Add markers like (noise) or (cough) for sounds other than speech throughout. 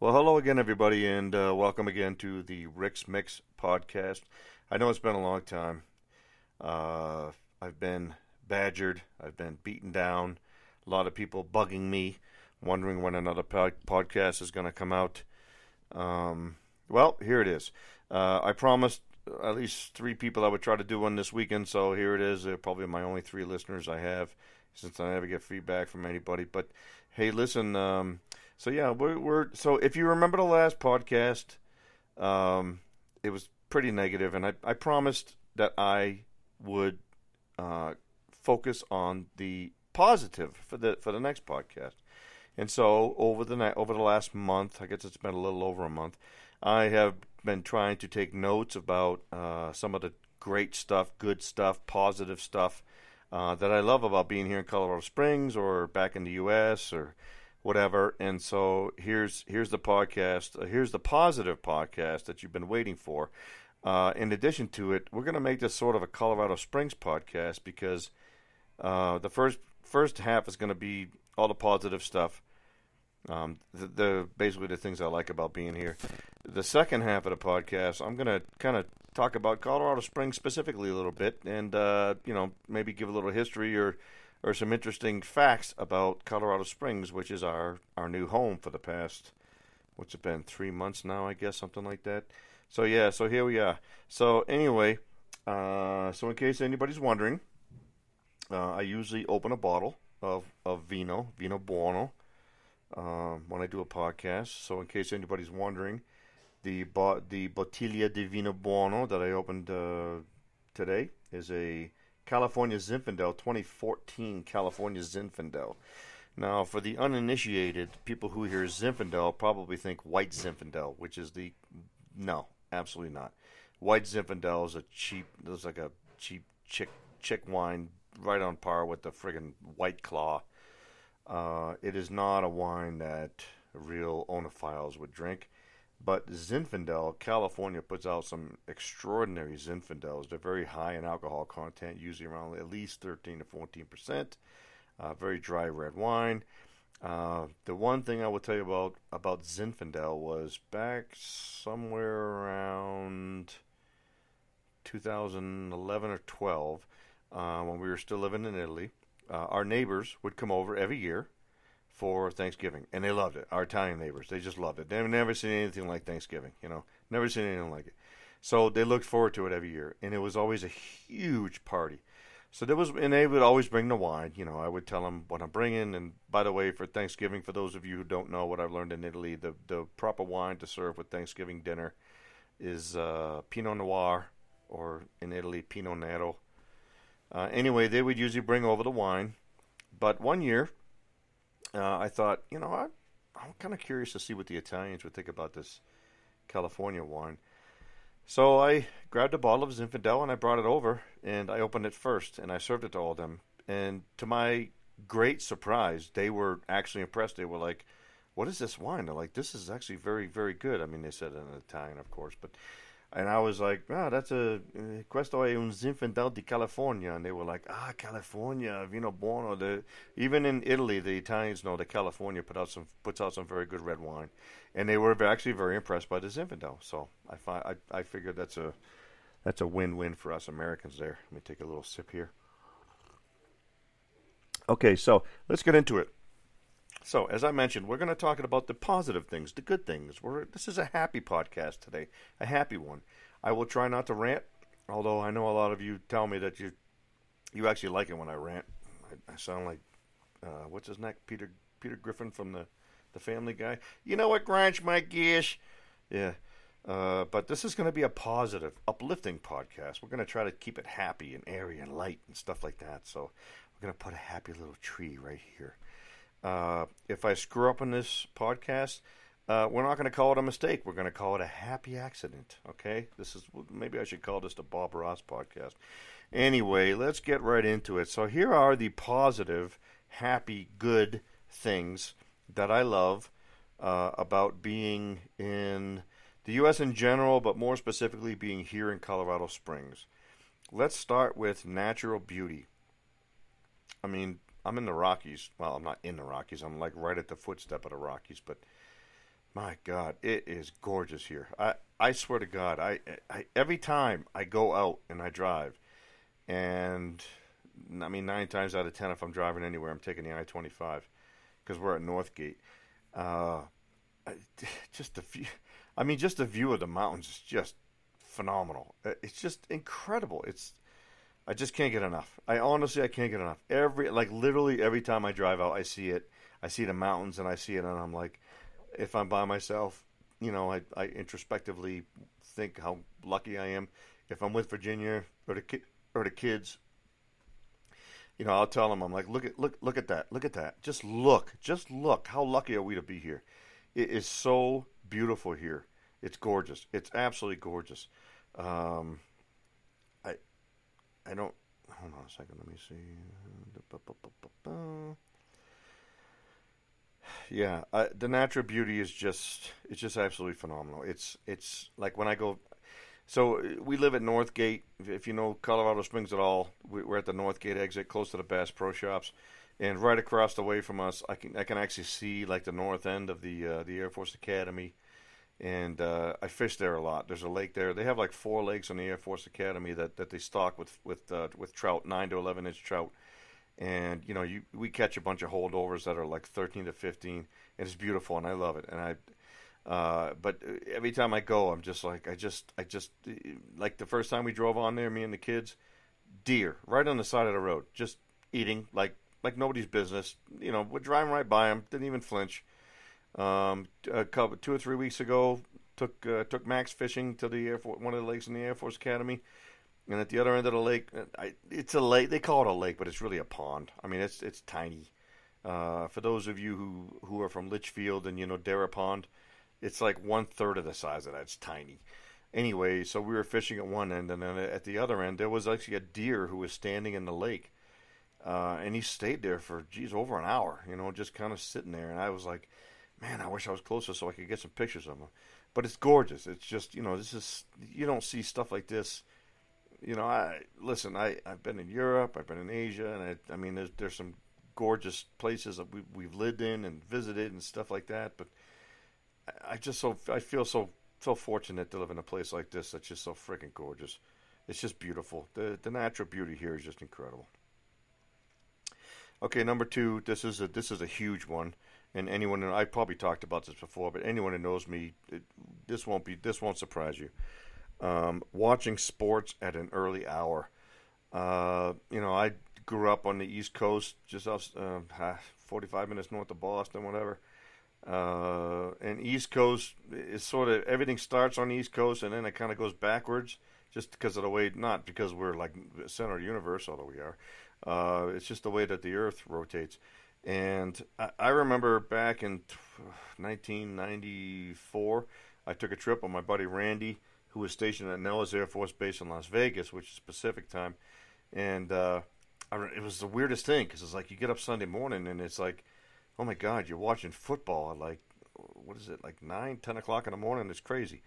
Well, hello again, everybody, and uh, welcome again to the Rick's Mix podcast. I know it's been a long time. Uh, I've been badgered, I've been beaten down, a lot of people bugging me, wondering when another po- podcast is going to come out. Um, well, here it is. Uh, I promised at least three people I would try to do one this weekend, so here it is. They're probably my only three listeners I have since I never get feedback from anybody. But hey, listen. Um, so yeah, we're, we're so if you remember the last podcast, um, it was pretty negative, and I, I promised that I would uh, focus on the positive for the for the next podcast. And so over the ne- over the last month, I guess it's been a little over a month, I have been trying to take notes about uh, some of the great stuff, good stuff, positive stuff uh, that I love about being here in Colorado Springs or back in the U.S. or whatever. And so here's here's the podcast. Uh, here's the positive podcast that you've been waiting for. Uh, in addition to it, we're going to make this sort of a Colorado Springs podcast because uh, the first first half is going to be all the positive stuff. Um, the, the, basically the things I like about being here. The second half of the podcast, I'm going to kind of talk about Colorado Springs specifically a little bit, and uh, you know maybe give a little history or or some interesting facts about Colorado Springs, which is our our new home for the past what's it been three months now, I guess something like that. So yeah, so here we are. So anyway, uh, so in case anybody's wondering, uh, I usually open a bottle of of vino, vino buono, um, when I do a podcast. So in case anybody's wondering, the bo- the Bottiglia di Vino Buono that I opened uh, today is a California Zinfandel 2014 California Zinfandel. Now, for the uninitiated, people who hear Zinfandel probably think white Zinfandel, which is the no, absolutely not. White Zinfandel is a cheap, it's like a cheap chick chick wine, right on par with the friggin' White Claw. Uh, it is not a wine that real oenophiles would drink. But Zinfandel, California puts out some extraordinary Zinfandels. They're very high in alcohol content, usually around at least 13 to 14 percent. Uh, very dry red wine. Uh, the one thing I will tell you about about Zinfandel was back somewhere around 2011 or 12, uh, when we were still living in Italy. Uh, our neighbors would come over every year for Thanksgiving, and they loved it. Our Italian neighbors, they just loved it. They've never seen anything like Thanksgiving, you know, never seen anything like it. So they looked forward to it every year, and it was always a huge party. So there was, and they would always bring the wine. You know, I would tell them what I'm bringing. And by the way, for Thanksgiving, for those of you who don't know what I've learned in Italy, the the proper wine to serve with Thanksgiving dinner is uh, Pinot Noir, or in Italy, Pinot Nero. Uh, anyway, they would usually bring over the wine. But one year, uh, I thought, you know, I, I'm kind of curious to see what the Italians would think about this California wine. So I grabbed a bottle of Zinfandel and I brought it over and I opened it first and I served it to all of them. And to my great surprise, they were actually impressed. They were like, "What is this wine?" They're like, "This is actually very, very good." I mean, they said it in Italian, of course, but and I was like, "Ah, that's a questo è un Zinfandel di California," and they were like, "Ah, California, vino buono." The, even in Italy, the Italians know that California put out some puts out some very good red wine, and they were actually very impressed by the Zinfandel. So I fi- I, I figured that's a that's a win-win for us Americans. There. Let me take a little sip here. Okay, so let's get into it. So, as I mentioned, we're going to talk about the positive things, the good things. We're, this is a happy podcast today, a happy one. I will try not to rant, although I know a lot of you tell me that you you actually like it when I rant. I, I sound like uh, what's his name, Peter Peter Griffin from the the Family Guy. You know what grinds my gears? Yeah. Uh, but this is going to be a positive, uplifting podcast. We're going to try to keep it happy and airy and light and stuff like that. So we're going to put a happy little tree right here. Uh, if I screw up in this podcast, uh, we're not going to call it a mistake. We're going to call it a happy accident. Okay, this is maybe I should call this the Bob Ross podcast. Anyway, let's get right into it. So here are the positive, happy, good things that I love uh, about being in the U.S. in general, but more specifically being here in Colorado Springs. Let's start with natural beauty. I mean, I'm in the Rockies. Well, I'm not in the Rockies. I'm like right at the footstep of the Rockies, but My God, it is gorgeous here. I I swear to God, I, I every time I go out and I drive, and I mean nine times out of ten, if I'm driving anywhere, I'm taking the I-25 because we're at Northgate. Uh, (laughs) just a view. I mean, just the view of the mountains is just phenomenal. Uh, it's just incredible. It's I just can't get enough. I honestly I can't get enough. Every like literally every time I drive out, I see it. I see the mountains and I see it, and I'm like, if I'm by myself, you know, I I introspectively think how lucky I am. If I'm with Virginia or the ki- or the kids, you know, I'll tell them I'm like, look at look look at that, look at that. Just look, just look. How lucky are we to be here? It is so beautiful here. It's gorgeous. It's absolutely gorgeous. Um, I don't hold on a second. Let me see. Yeah, uh, the natural beauty is just it's just absolutely phenomenal. It's it's like when I go. So we live at Northgate. If you know Colorado Springs at all, we're at the Northgate exit, close to the Bass Pro Shops, and right across the way from us, I can I can actually see like the north end of the uh, the Air Force Academy, and uh, I fish there a lot. There's a lake there. They have like four lakes on the Air Force Academy that, that they stock with with uh, with trout, nine to eleven inch trout and you know you we catch a bunch of holdovers that are like 13 to 15 and it's beautiful and i love it and i uh, but every time i go i'm just like i just i just like the first time we drove on there me and the kids deer right on the side of the road just eating like like nobody's business you know we're driving right by them didn't even flinch um, a couple two or three weeks ago took uh, took max fishing to the air force one of the lakes in the air force academy and at the other end of the lake, I, it's a lake. They call it a lake, but it's really a pond. I mean, it's it's tiny. Uh, for those of you who, who are from Litchfield and you know Darrah Pond, it's like one third of the size of that. It's tiny. Anyway, so we were fishing at one end, and then at the other end, there was actually a deer who was standing in the lake, uh, and he stayed there for geez over an hour. You know, just kind of sitting there, and I was like, man, I wish I was closer so I could get some pictures of them. But it's gorgeous. It's just you know, this is you don't see stuff like this you know, I listen. I I've been in Europe. I've been in Asia, and I I mean, there's there's some gorgeous places that we we've lived in and visited and stuff like that. But I, just so I feel so so fortunate to live in a place like this that's just so freaking gorgeous. It's just beautiful. The the natural beauty here is just incredible. Okay, number two. This is a this is a huge one, and anyone I probably talked about this before, but anyone who knows me, it, this won't be this won't surprise you um, watching sports at an early hour. Uh, you know, I grew up on the East Coast, just off, uh, 45 minutes north of Boston, whatever. Uh, and East Coast is sort of everything starts on the East Coast and then it kind of goes backwards just because of the way, not because we're like center of the universe, although we are. Uh, it's just the way that the Earth rotates. And I, remember back in 1994, I took a trip with my buddy Randy who was stationed at Nellis Air Force Base in Las Vegas, which is Pacific time, and uh, I, it was the weirdest thing because it's like you get up Sunday morning and it's like, oh my God, you're watching football at like, what is it, like nine, ten o'clock in the morning? It's crazy.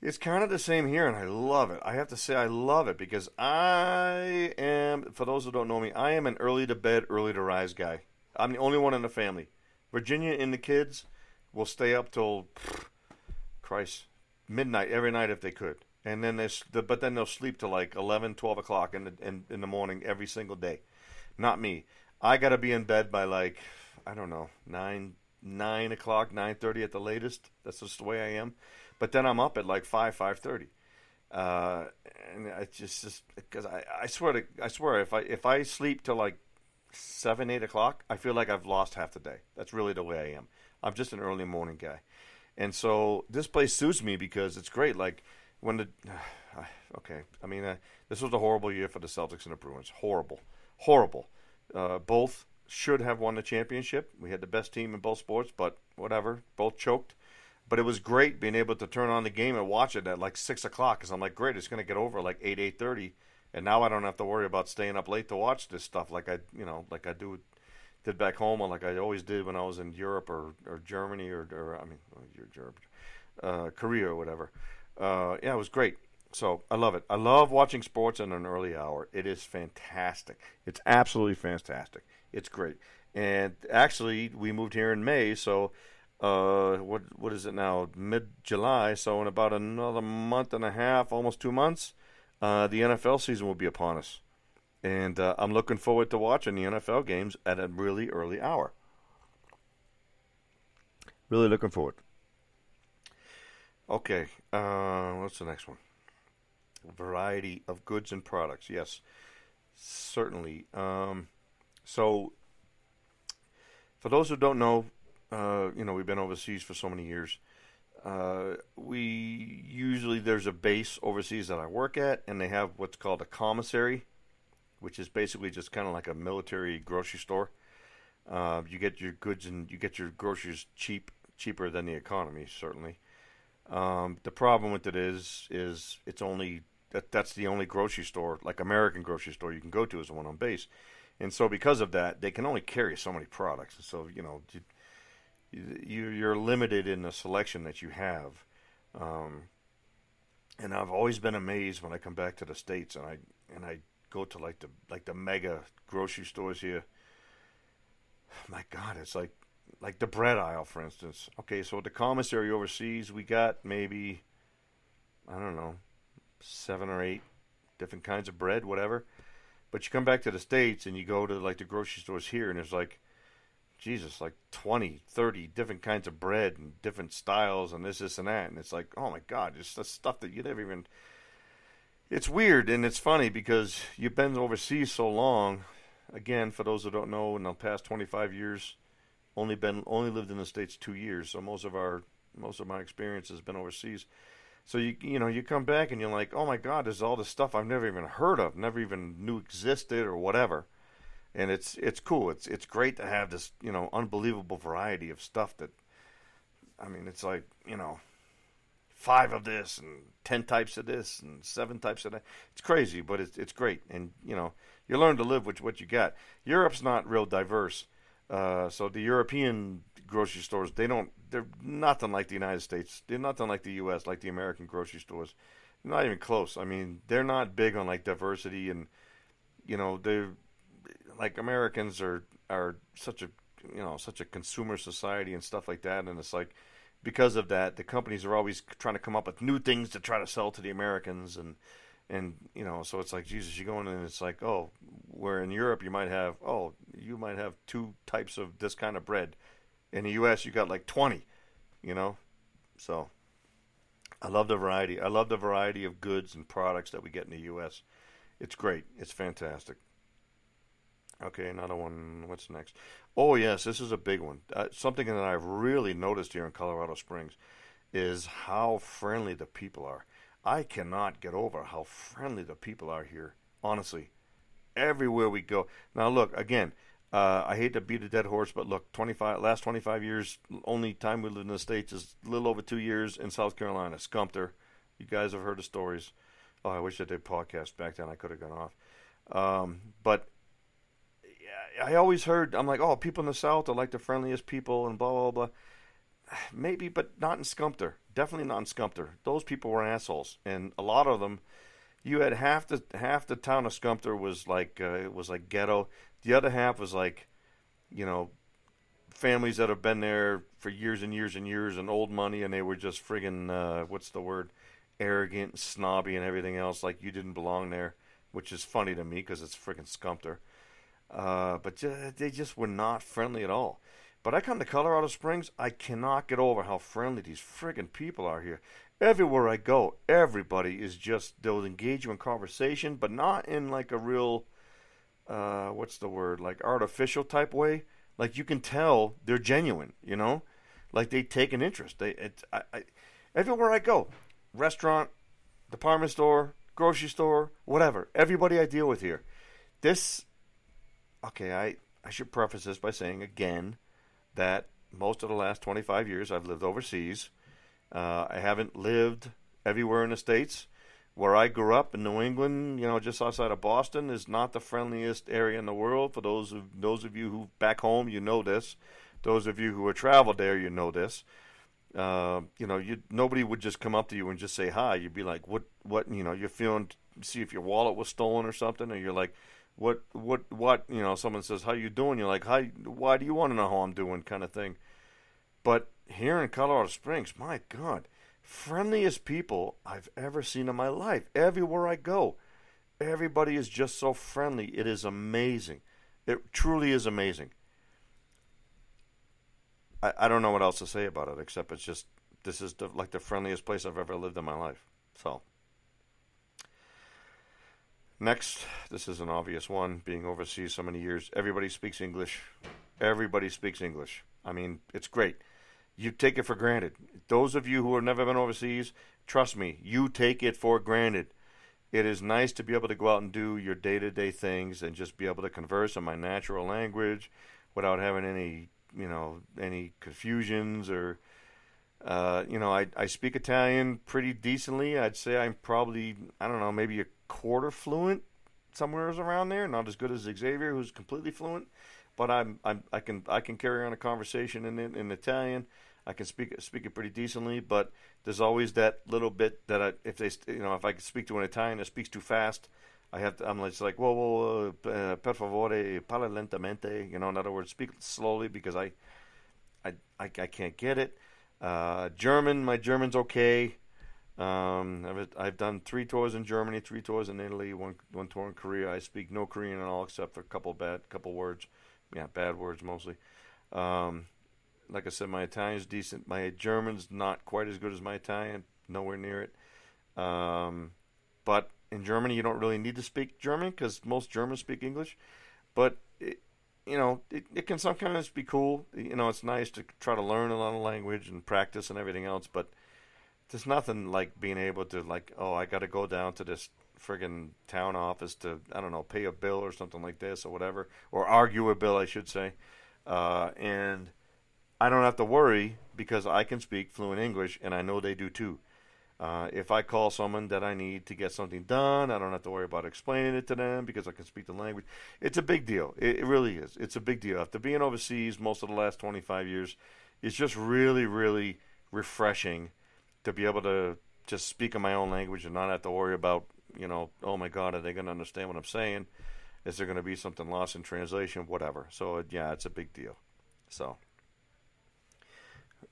It's kind of the same here, and I love it. I have to say, I love it because I am, for those who don't know me, I am an early to bed, early to rise guy. I'm the only one in the family. Virginia and the kids will stay up till, Christ, midnight every night if they could. And then they, but then they'll sleep till like 11, 12 o'clock in the in, in the morning every single day. Not me. I got to be in bed by like I don't know nine nine o'clock, nine thirty at the latest. That's just the way I am. But then I'm up at like five five thirty. Uh, and I just just because I, I swear to I swear if I if I sleep till like seven eight o'clock, I feel like I've lost half the day. That's really the way I am. I'm just an early morning guy. And so this place suits me because it's great. Like when the (sighs) okay, I mean uh, this was a horrible year for the Celtics and the Bruins. Horrible, horrible. Uh, both should have won the championship. We had the best team in both sports, but whatever. Both choked. But it was great being able to turn on the game and watch it at like six o'clock because I'm like, great, it's going to get over like eight eight thirty, and now I don't have to worry about staying up late to watch this stuff like I you know like I do did back home, or like I always did when I was in Europe or, or Germany or, or I mean, Europe, uh, Korea or whatever. Uh, yeah, it was great. So I love it. I love watching sports in an early hour. It is fantastic. It's absolutely fantastic. It's great. And actually, we moved here in May, so uh, what what is it now? Mid July. So in about another month and a half, almost two months, uh, the NFL season will be upon us, and uh, I'm looking forward to watching the NFL games at a really early hour. Really looking forward. Okay, uh, what's the next one? Variety of goods and products. Yes, certainly. Um, so, for those who don't know, uh, you know, we've been overseas for so many years. Uh, we usually there's a base overseas that I work at, and they have what's called a commissary, which is basically just kind of like a military grocery store. Uh, you get your goods and you get your groceries cheap, cheaper than the economy, certainly. Um, the problem with it is, is it's only that that's the only grocery store, like American grocery store, you can go to is the one on base, and so because of that, they can only carry so many products. So you know, you're limited in the selection that you have. Um, and I've always been amazed when I come back to the states and I and I go to like the like the mega grocery stores here. My God, it's like like the bread aisle, for instance. Okay, so the commissary overseas, we got maybe, I don't know, seven or eight different kinds of bread, whatever. But you come back to the States and you go to like the grocery stores here, and there's like, Jesus, like 20, 30 different kinds of bread and different styles and this, this, and that. And it's like, oh my God, it's the stuff that you never even. It's weird and it's funny because you've been overseas so long. Again, for those who don't know, in the past 25 years, only been only lived in the states two years, so most of our most of my experience has been overseas. So you you know you come back and you're like, oh my God, there's all this stuff I've never even heard of, never even knew existed or whatever, and it's it's cool. It's it's great to have this you know unbelievable variety of stuff that, I mean, it's like you know, five of this and ten types of this and seven types of that. It's crazy, but it's it's great, and you know you learn to live with what you got. Europe's not real diverse uh, so the European grocery stores, they don't, they're nothing like the United States. They're nothing like the U.S., like the American grocery stores. Not even close. I mean, they're not big on like diversity and, you know, they're like Americans are are such a you know such a consumer society and stuff like that, and it's like because of that, the companies are always trying to come up with new things to try to sell to the Americans and and you know so it's like jesus you go in and it's like oh where in europe you might have oh you might have two types of this kind of bread. In the us you got like 20 you know? So i love the variety i love the variety of goods and products that we get in the us it's great. It's fantastic okay another one what's next oh yes this is a big one uh, something that i've really noticed here in colorado springs is how friendly the people are I cannot get over how friendly the people are here. Honestly, everywhere we go. Now, look again. Uh, I hate to beat a dead horse, but look, 25 last 25 years, only time we lived in the states is a little over two years in South Carolina. Skumter, you guys have heard the stories. Oh, I wish I did podcast back then. I could have gone off. Um, but I always heard I'm like, oh, people in the South are like the friendliest people, and blah blah blah. (sighs) Maybe, but not in Skumter. Definitely not in Skumter. Those people were assholes, and a lot of them. You had half the half the town of Skumter was like uh, was like ghetto. The other half was like, you know, families that have been there for years and years and years and old money, and they were just friggin' uh, what's the word, arrogant, snobby, and everything else. Like you didn't belong there, which is funny to me because it's friggin' Skumter. Uh, but they just were not friendly at all. But I come to Colorado Springs, I cannot get over how friendly these friggin' people are here. Everywhere I go, everybody is just they'll engage you in conversation, but not in like a real uh, what's the word like artificial type way. Like you can tell they're genuine, you know, like they take an interest. They I, I, everywhere I go, restaurant, department store, grocery store, whatever. Everybody I deal with here, this okay. I I should preface this by saying again that most of the last 25 years I've lived overseas. Uh, I haven't lived everywhere in the States. Where I grew up in New England, you know, just outside of Boston, is not the friendliest area in the world. For those of those of you who back home, you know this. Those of you who have traveled there, you know this. Uh, you know, you nobody would just come up to you and just say hi. You'd be like, "What? What? You know, you're feeling see if your wallet was stolen or something, or you're like, what what what you know someone says how you doing you're like how why do you want to know how i'm doing kind of thing but here in Colorado Springs, my God, friendliest people I've ever seen in my life. Everywhere I go, everybody is just so friendly. It is amazing. It truly is amazing. I, I don't know what else to say about it except it's just this is the, like the friendliest place I've ever lived in my life. So. Next, this is an obvious one. Being overseas so many years, everybody speaks English. Everybody speaks English. I mean, it's great. You take it for granted. Those of you who have never been overseas, trust me, you take it for granted. It is nice to be able to go out and do your day to day things and just be able to converse in my natural language without having any, you know, any confusions or uh, you know, I, I speak Italian pretty decently. I'd say I'm probably, I don't know, maybe a quarter fluent, somewhere around there. Not as good as Xavier, who's completely fluent, but I'm, I'm I can I can carry on a conversation in in Italian. I can speak speak it pretty decently, but there's always that little bit that I, if they you know if I speak to an Italian that speaks too fast, I have to I'm just like whoa whoa, uh, per favore parla lentamente. You know, in other words, speak slowly because I I I, I can't get it. Uh, German, my German's okay. Um, I've, I've done three tours in Germany, three tours in Italy, one one tour in Korea. I speak no Korean at all except for a couple bad couple words, yeah, bad words mostly. Um, like I said, my Italian's decent. My German's not quite as good as my Italian, nowhere near it. Um, but in Germany, you don't really need to speak German because most Germans speak English. But it, you know, it, it can sometimes be cool. You know, it's nice to try to learn a lot of language and practice and everything else, but there's nothing like being able to like, oh, I got to go down to this friggin' town office to I don't know, pay a bill or something like this or whatever, or argue a bill, I should say, uh, and I don't have to worry because I can speak fluent English, and I know they do too. Uh, if I call someone that I need to get something done, I don't have to worry about explaining it to them because I can speak the language. It's a big deal. It, it really is. It's a big deal. After being overseas most of the last 25 years, it's just really, really refreshing to be able to just speak in my own language and not have to worry about, you know, oh my God, are they going to understand what I'm saying? Is there going to be something lost in translation? Whatever. So, yeah, it's a big deal. So.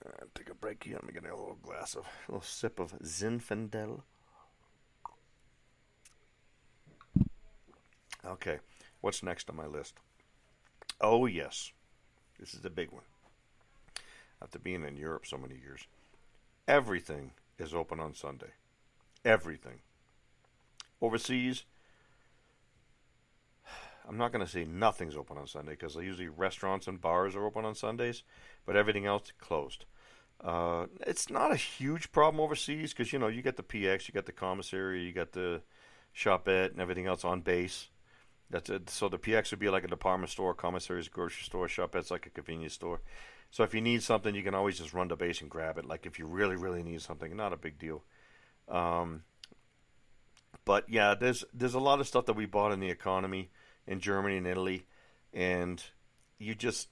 Uh, take a break here. Let me get a little glass of, a little sip of Zinfandel. Okay, what's next on my list? Oh, yes. This is the big one. After being in Europe so many years, everything is open on Sunday. Everything. Overseas, I'm not going to say nothing's open on Sunday because usually restaurants and bars are open on Sundays, but everything else closed. Uh, it's not a huge problem overseas because you know you get the PX, you got the commissary, you got the shopette, and everything else on base. That's it. So the PX would be like a department store, commissary is grocery store, shopette's like a convenience store. So if you need something, you can always just run to base and grab it. Like if you really, really need something, not a big deal. Um, but yeah, there's there's a lot of stuff that we bought in the economy in Germany and Italy, and you just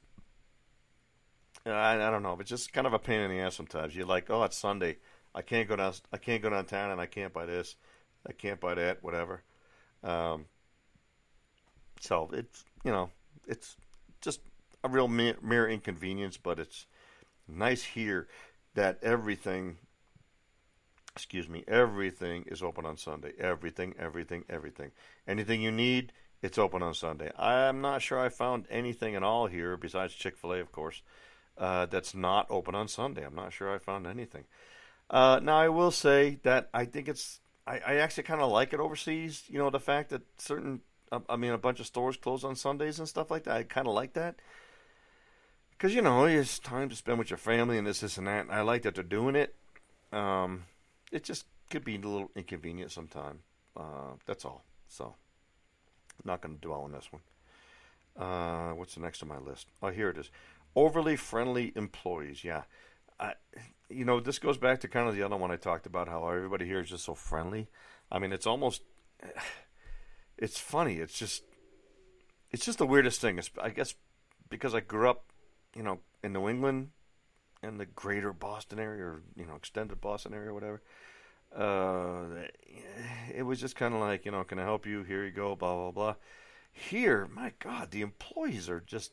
I, I don't know, it's just kind of a pain in the ass sometimes. You're like, oh, it's Sunday, I can't go down, I can't go downtown, and I can't buy this, I can't buy that, whatever. Um, so it's you know it's just a real mere, inconvenience, but it's nice here that everything excuse me, everything is open on Sunday. Everything, everything, everything. Anything you need, it's open on Sunday. I'm not sure I found anything at all here besides Chick Fil A, of course, uh, that's not open on Sunday. I'm not sure I found anything. Uh, now I will say that I think it's I, I actually kind of like it overseas. You know, the fact that certain I mean a bunch of stores close on Sundays and stuff like that. I kind of like that because you know it's time to spend with your family and this, this, and that. And I like that they're doing it. Um, it just could be a little inconvenient sometimes. Uh, that's all. So. Not going to dwell on this one. Uh, what's the next on my list? Oh, here it is. Overly friendly employees. Yeah. I, you know, this goes back to kind of the other one I talked about how everybody here is just so friendly. I mean, it's almost, it's funny. It's just, it's just the weirdest thing. It's, I guess because I grew up, you know, in New England and the greater Boston area or, you know, extended Boston area or whatever uh, it was just kind of like, you know, can I help you? Here you go, blah, blah, blah. Here, my God, the employees are just,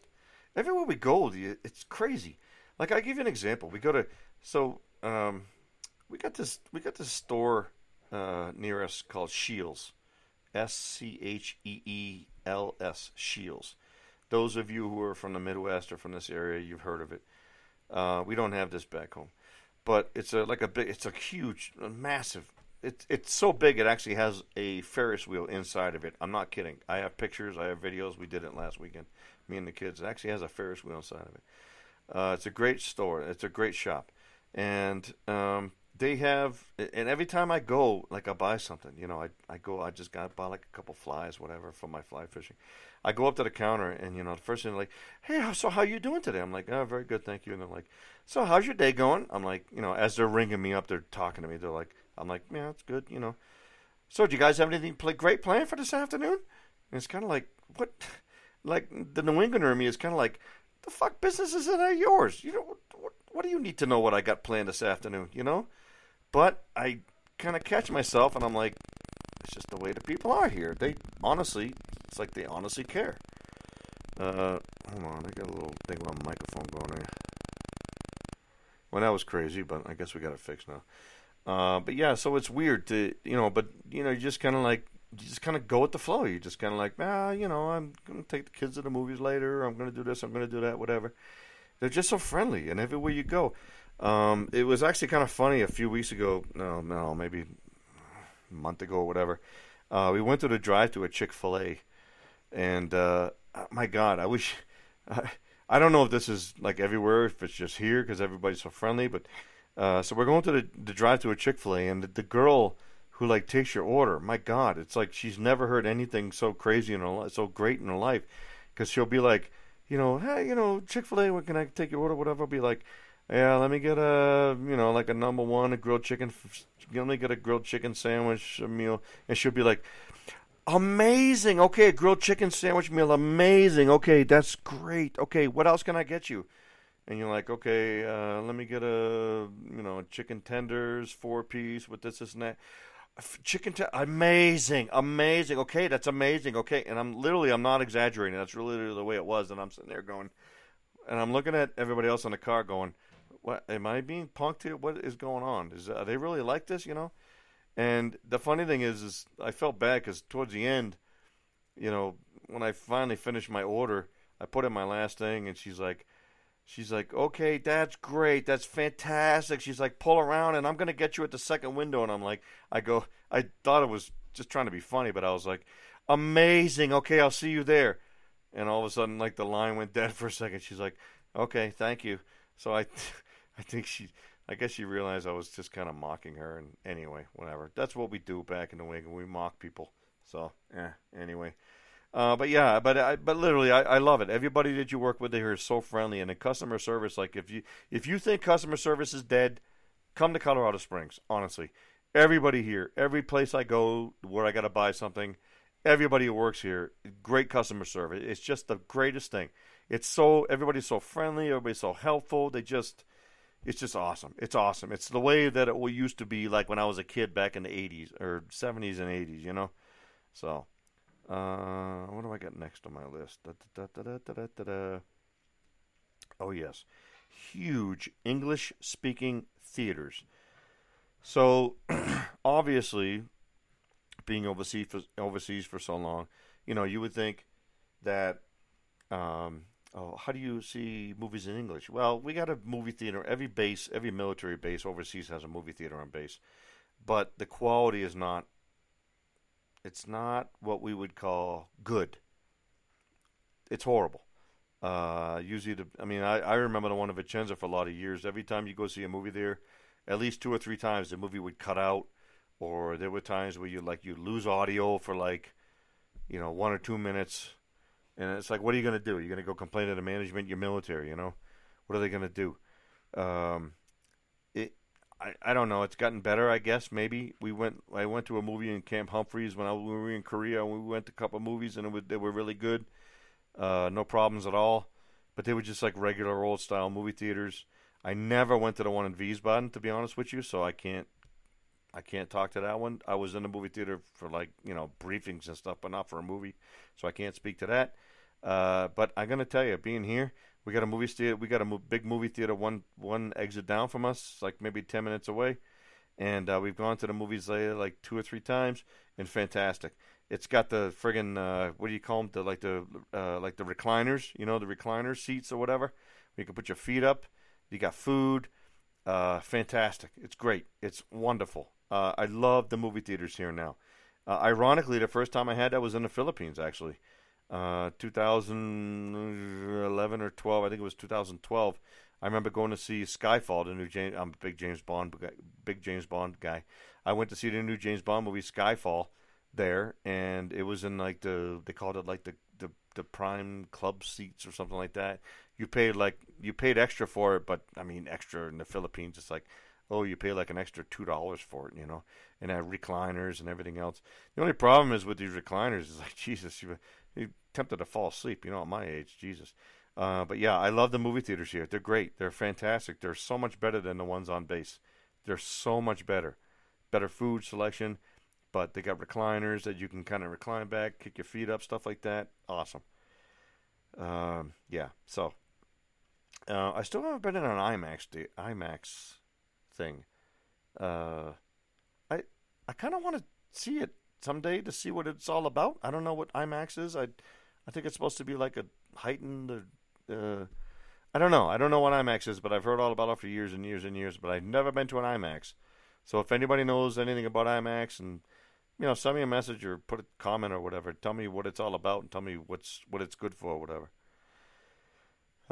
everywhere we go, it's crazy. Like I give you an example. We go to so um, we got this we got this store uh, near us called Scheels. S C H E E L S Scheels. Those of you who are from the Midwest or from this area, you've heard of it. Uh, we don't have this back home, but it's a like a big, it's a huge, massive. It's it's so big it actually has a Ferris wheel inside of it. I'm not kidding. I have pictures. I have videos. We did it last weekend. Me and the kids. It actually has a Ferris wheel inside of it. Uh, it's a great store. It's a great shop, and um, they have. And every time I go, like I buy something, you know, I I go. I just got buy like a couple flies, whatever, for my fly fishing. I go up to the counter, and you know, the first thing like, "Hey, so how you doing today?" I'm like, "Oh, very good, thank you." And they're like, "So how's your day going?" I'm like, you know, as they're ringing me up, they're talking to me. They're like, "I'm like, yeah, it's good, you know." So, do you guys have anything play, great planned for this afternoon? And it's kind of like, what? (laughs) Like the New Englander in me is kind of like, the fuck businesses that are yours? You know, what, what do you need to know what I got planned this afternoon? You know, but I kind of catch myself, and I'm like, it's just the way the people are here. They honestly, it's like they honestly care. Uh, hold on, I got a little thing on microphone going here. Well, that was crazy, but I guess we got it fixed now. Uh, but yeah, so it's weird to you know, but you know, you just kind of like you just kind of go with the flow. You just kind of like, ah, you know, I'm gonna take the kids to the movies later. I'm gonna do this. I'm gonna do that. Whatever. They're just so friendly, and everywhere you go. Um, it was actually kind of funny a few weeks ago. No, no, maybe a month ago or whatever. Uh, we went to the drive to a Chick Fil A, and uh, my God, I wish. I, (laughs) I don't know if this is like everywhere, if it's just here because everybody's so friendly. But uh, so we're going to the, the drive to a Chick Fil A, and the, the girl who like takes your order. My God, it's like she's never heard anything so crazy in her life, so great in her life, because she'll be like, you know, hey, you know, Chick Fil A, what can I take your order? Whatever. I'll be like, yeah, let me get a, you know, like a number one, a grilled chicken. Let me get a grilled chicken sandwich meal, and she'll be like, amazing. Okay, a grilled chicken sandwich meal, amazing. Okay, that's great. Okay, what else can I get you? And you're like, okay, uh, let me get a, you know, chicken tenders, four piece with this, this, and that chicken t- amazing amazing okay that's amazing okay and i'm literally i'm not exaggerating that's really the way it was and i'm sitting there going and i'm looking at everybody else in the car going what am i being punked here what is going on is are they really like this you know and the funny thing is is i felt bad because towards the end you know when i finally finished my order i put in my last thing and she's like She's like, okay, that's great. That's fantastic. She's like, pull around and I'm to get you at the second window. And I'm like, I go, I thought it was just trying to be funny, but I was like, amazing. Okay, I'll see you there. And all of a sudden, like the line went dead (laughs) for a second. She's like, okay, thank you. So I, I think she, I guess she realized I was just kind of mocking her. And anyway, whatever. That's what we do back in the wing. We mock people. So, yeah, anyway. Uh, but yeah, but I, but literally, I, I love it. Everybody that you work with here is so friendly, and the customer service. Like if you if you think customer service is dead, come to Colorado Springs. Honestly, everybody here, every place I go where I got to buy something, everybody who works here, great customer service. It's just the greatest thing. It's so everybody's so friendly, everybody's so helpful. They just it's just awesome. It's awesome. It's the way that it used to be like when I was a kid back in the 80s or 70s and 80s, you know? So, uh, what do I got next on my list? Da, da, da, oh, yes. Huge English speaking theaters. So, (clears throat) obviously, being overseas for, overseas for so long, you know, you would think that, um, oh, how do you see movies in English? Well, we got a movie theater. Every base, every military base overseas has a movie theater on base, but the quality is not it's not what we would call good. It's horrible. Uh, usually, the, I mean, I, I remember the one in Vicenza for a lot of years. Every time you go see a movie there, at least two or three times the movie would cut out, or there were times where you like you lose audio for like, you know, one or two minutes, and it's like, what are you going to do? You're going to go complain to the management? You're military, you know. What are they going to do? Um, I, I don't know. It's gotten better, I guess. Maybe we went. I went to a movie in Camp Humphreys when I, we were in Korea. We went to a couple movies and it was, they were really good. Uh, no problems at all. But they were just like regular old style movie theaters. I never went to the one in Wiesbaden, to be honest with you. So I can't. I can't talk to that one. I was in the movie theater for like you know briefings and stuff, but not for a movie, so I can't speak to that. Uh, but I'm gonna tell you, being here, We got a movie theater. We got a mo- big movie theater one one exit down from us, like maybe ten minutes away, and uh, we've gone to the movies there like two or three times, and fantastic. It's got the friggin' uh, what do you call them? The like the uh, like the recliners, you know, the recliner seats or whatever. You can put your feet up. You got food. Uh, fantastic. It's great. It's wonderful. Uh, I love the movie theaters here now. Uh, ironically, the first time I had that was in the Philippines, actually. Uh, 2011 or 12, I think it was 2012. I remember going to see Skyfall, the new James. I'm a big James Bond, big James Bond guy. I went to see the new James Bond movie, Skyfall, there, and it was in like the they called it like the the, the prime club seats or something like that. You paid like you paid extra for it, but I mean extra in the Philippines, it's like oh, you pay like an extra two dollars for it, you know, and have recliners and everything else. The only problem is with these recliners is like (laughs) Jesus, you you tempted to fall asleep, you know, at my age, Jesus. Uh, but yeah, I love the movie theaters here. They're great. They're fantastic. They're so much better than the ones on base. They're so much better. Better food selection, but they got recliners that you can kind of recline back, kick your feet up, stuff like that. Awesome. Um, yeah. So uh, I still haven't been in an IMAX The IMAX thing. Uh, I I kind of want to see it someday to see what it's all about. I don't know what IMAX is. I I think it's supposed to be like a heightened. Uh, I don't know. I don't know what IMAX is, but I've heard all about it for years and years and years. But I've never been to an IMAX. So if anybody knows anything about IMAX and you know, send me a message or put a comment or whatever. Tell me what it's all about and tell me what's what it's good for, whatever.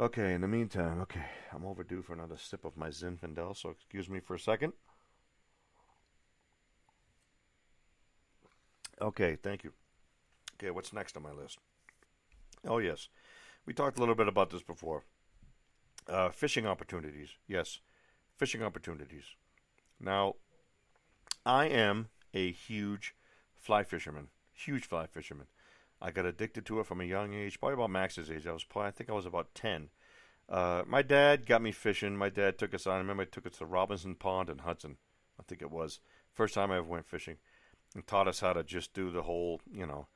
Okay, in the meantime, okay, I'm overdue for another sip of my Zinfandel, so excuse me for a second. Okay, thank you. Okay, what's next on my list? Oh, yes. We talked a little bit about this before. Uh, fishing opportunities. Yes, fishing opportunities. Now, I am a huge fly fisherman. Huge fly fisherman. I got addicted to it from a young age, probably about Max's age. I was probably, I think I was about 10. Uh, my dad got me fishing. My dad took us on. I remember I took us to Robinson Pond in Hudson. I think it was. First time I ever went fishing. And taught us how to just do the whole, you know,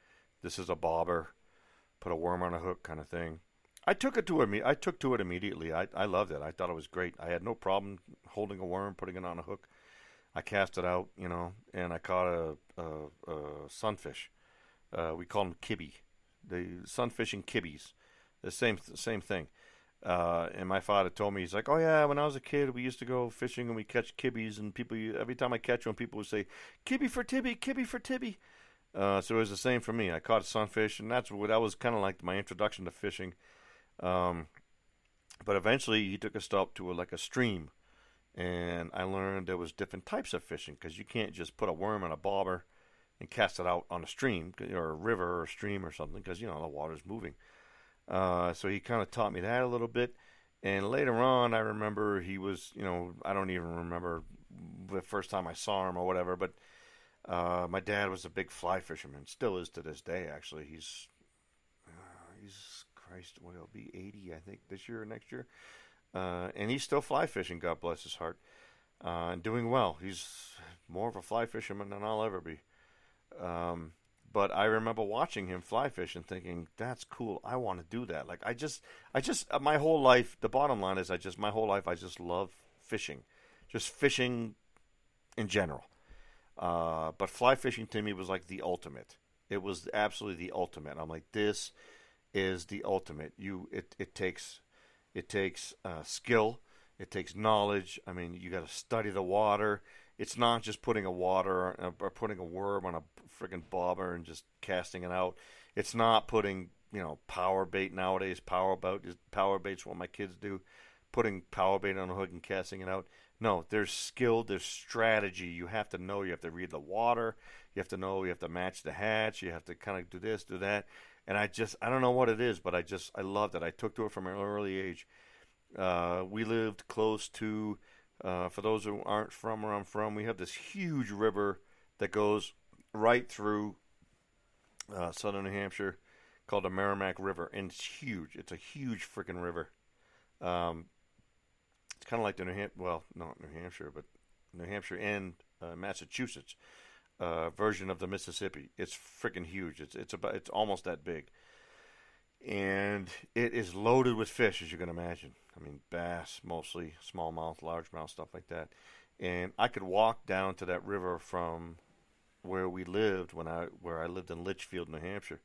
this is a bobber, put a worm on a hook kind of thing. I took it to it. I took to it immediately. I I loved it. I thought it was great. I had no problem holding a worm, putting it on a hook. I cast it out, you know, and I caught a, a, a sunfish. Uh, we call them kibby. The sunfishing kibbies. The same same thing. Uh, and my father told me he's like, oh yeah, when I was a kid, we used to go fishing and we catch kibbies, and people every time I catch one, people would say, "Kibby for Tibby, kibby for Tibby." Uh, so it was the same for me. I caught a sunfish, and that's what that was kind of like my introduction to fishing. Um, but eventually, he took us up to a, like a stream, and I learned there was different types of fishing because you can't just put a worm on a bobber and cast it out on a stream or a river or a stream or something because you know the water's moving. Uh, so he kind of taught me that a little bit. And later on, I remember he was, you know, I don't even remember the first time I saw him or whatever, but uh, my dad was a big fly fisherman, still is to this day. Actually, he's uh, he's Christ, what he'll be eighty, I think, this year or next year, uh, and he's still fly fishing. God bless his heart, uh, and doing well. He's more of a fly fisherman than I'll ever be. Um, but I remember watching him fly fish and thinking, "That's cool. I want to do that." Like I just, I just, uh, my whole life. The bottom line is, I just, my whole life, I just love fishing, just fishing in general. Uh, but fly fishing to me was like the ultimate. It was absolutely the ultimate. I'm like, this is the ultimate. You, it, it takes, it takes uh, skill. It takes knowledge. I mean, you got to study the water. It's not just putting a water or putting a worm on a freaking bobber and just casting it out. It's not putting you know power bait nowadays. Power bait is power bait's what my kids do, putting power bait on a hook and casting it out. No, there's skill, there's strategy. You have to know. You have to read the water. You have to know. You have to match the hatch. You have to kind of do this, do that. And I just I don't know what it is, but I just I loved it. I took to it from an early age. Uh, we lived close to uh, for those who aren't from where I'm from, we have this huge river that goes right through uh, southern New Hampshire called the Merrimack River, and it's huge. It's a huge freaking river. Um, it's kind of like the New Hampshire, well, not New Hampshire, but New Hampshire and uh, Massachusetts uh, version of the Mississippi. It's freaking huge. It's it's about it's almost that big. And it is loaded with fish, as you can imagine. I mean, bass mostly, smallmouth, largemouth, stuff like that. And I could walk down to that river from where we lived when I where I lived in Litchfield, New Hampshire,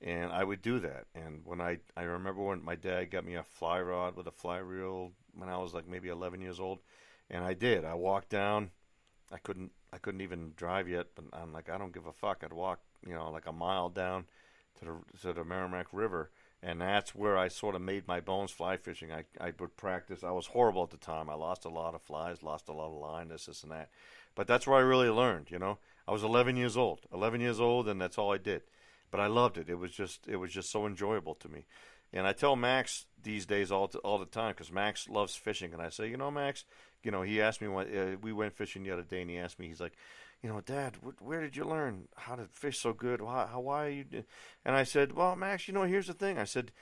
and I would do that. And when I I remember when my dad got me a fly rod with a fly reel when I was like maybe 11 years old, and I did. I walked down. I couldn't I couldn't even drive yet, but I'm like I don't give a fuck. I'd walk you know like a mile down to the to the Merrimack River, and that's where I sort of made my bones fly fishing. I I would practice. I was horrible at the time. I lost a lot of flies, lost a lot of line, this this and that. But that's where I really learned. You know, I was 11 years old. 11 years old, and that's all I did. But I loved it. It was just it was just so enjoyable to me. And I tell Max these days all to, all the time because Max loves fishing, and I say, you know, Max, you know, he asked me what uh, we went fishing the other day, and he asked me, he's like, you know, Dad, wh- where did you learn how to fish so good? Why, how, why are you? And I said, well, Max, you know, here's the thing. I said,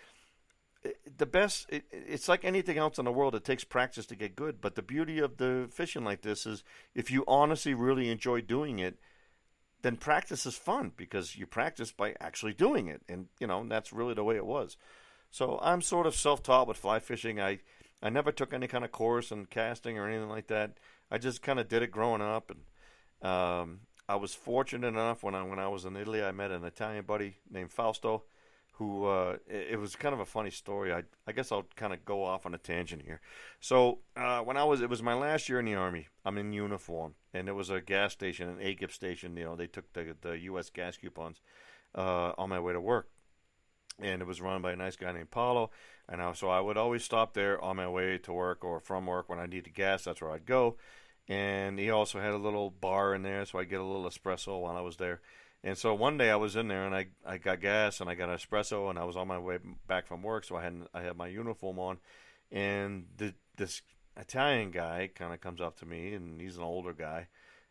the best. It, it's like anything else in the world. It takes practice to get good. But the beauty of the fishing like this is, if you honestly really enjoy doing it, then practice is fun because you practice by actually doing it, and you know that's really the way it was. So I'm sort of self-taught with fly fishing. I I never took any kind of course in casting or anything like that. I just kind of did it growing up, and um, I was fortunate enough when I when I was in Italy, I met an Italian buddy named Fausto, who uh, it, it, was kind of a funny story. I I guess I'll kind of go off on a tangent here. So uh, when I was it was my last year in the army. I'm in uniform, and there was a gas station, an AGIP station. You know, they took the the U.S. gas coupons uh, on my way to work and it was run by a nice guy named Paulo. And I, so I would always stop there on my way to work or from work when I needed gas. That's where I'd go. And he also had a little bar in there, so I'd get a little espresso while I was there. And so one day I was in there and I, I got gas and I got an espresso and I was on my way back from work, so I had I had my uniform on, and the, this Italian guy kind of comes up to me and he's an older guy,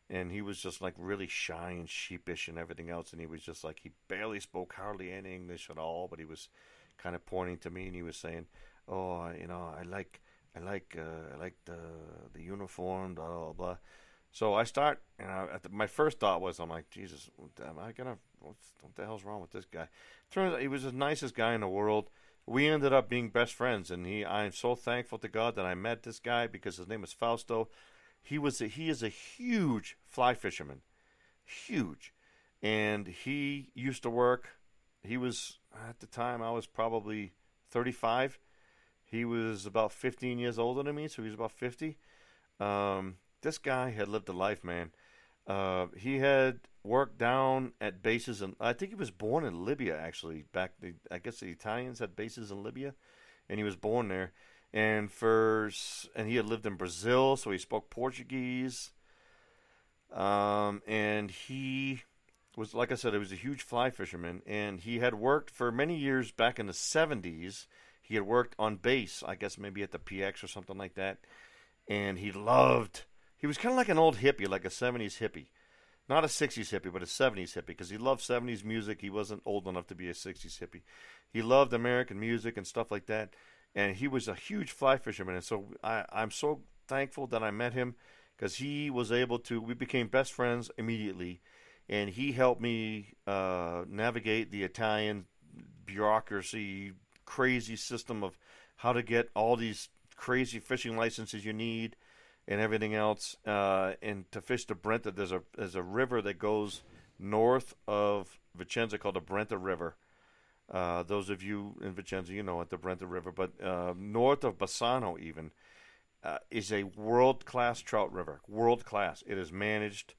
and he was just like really shy and sheepish and everything else and he was just like he barely spoke hardly any english at all but he was kind of pointing to me and he was saying oh you know i like i like uh, i like the the uniform blah blah blah. So i start and I, the, my first thought was i'm like jesus am i gonna what the hell's wrong with this guy? Turns out he was the nicest guy in the world. We ended up being best friends and he i'm so thankful to god that i met this guy because his name is fausto. He was a, he is a huge fly fisherman, huge, and he used to work. He was at the time I was probably 35. He was about 15 years older than me, so he was about 50. Um, this guy had lived a life, man. Uh, he had worked down at bases, and I think he was born in Libya. Actually, back the, I guess the Italians had bases in Libya, and he was born there and for and he had lived in Brazil, so he spoke Portuguese. Um, and he was, like I said, he was a huge fly fisherman, and he had worked for many years back in the '70s. He had worked on base, I guess maybe at the PX or something like that, and he loved. He was kind of like an old hippie, like a '70s hippie, not a '60s hippie, but a '70s hippie, because he loved '70s music. He wasn't old enough to be a '60s hippie. He loved American music and stuff like that and he was a huge fly fisherman. And so I, I'm so thankful that I met him because he was able to. We became best friends immediately, and he helped me uh, navigate the Italian bureaucracy, crazy system of how to get all these crazy fishing licenses you need and everything else. Uh, and to fish the Brenta, there's a there's a river that goes north of Vicenza called the Brenta River uh, those of you in Vicenza, you know, at the Brenta River, but uh, north of Bassano, even, uh, is a world class trout river. World class. It is managed,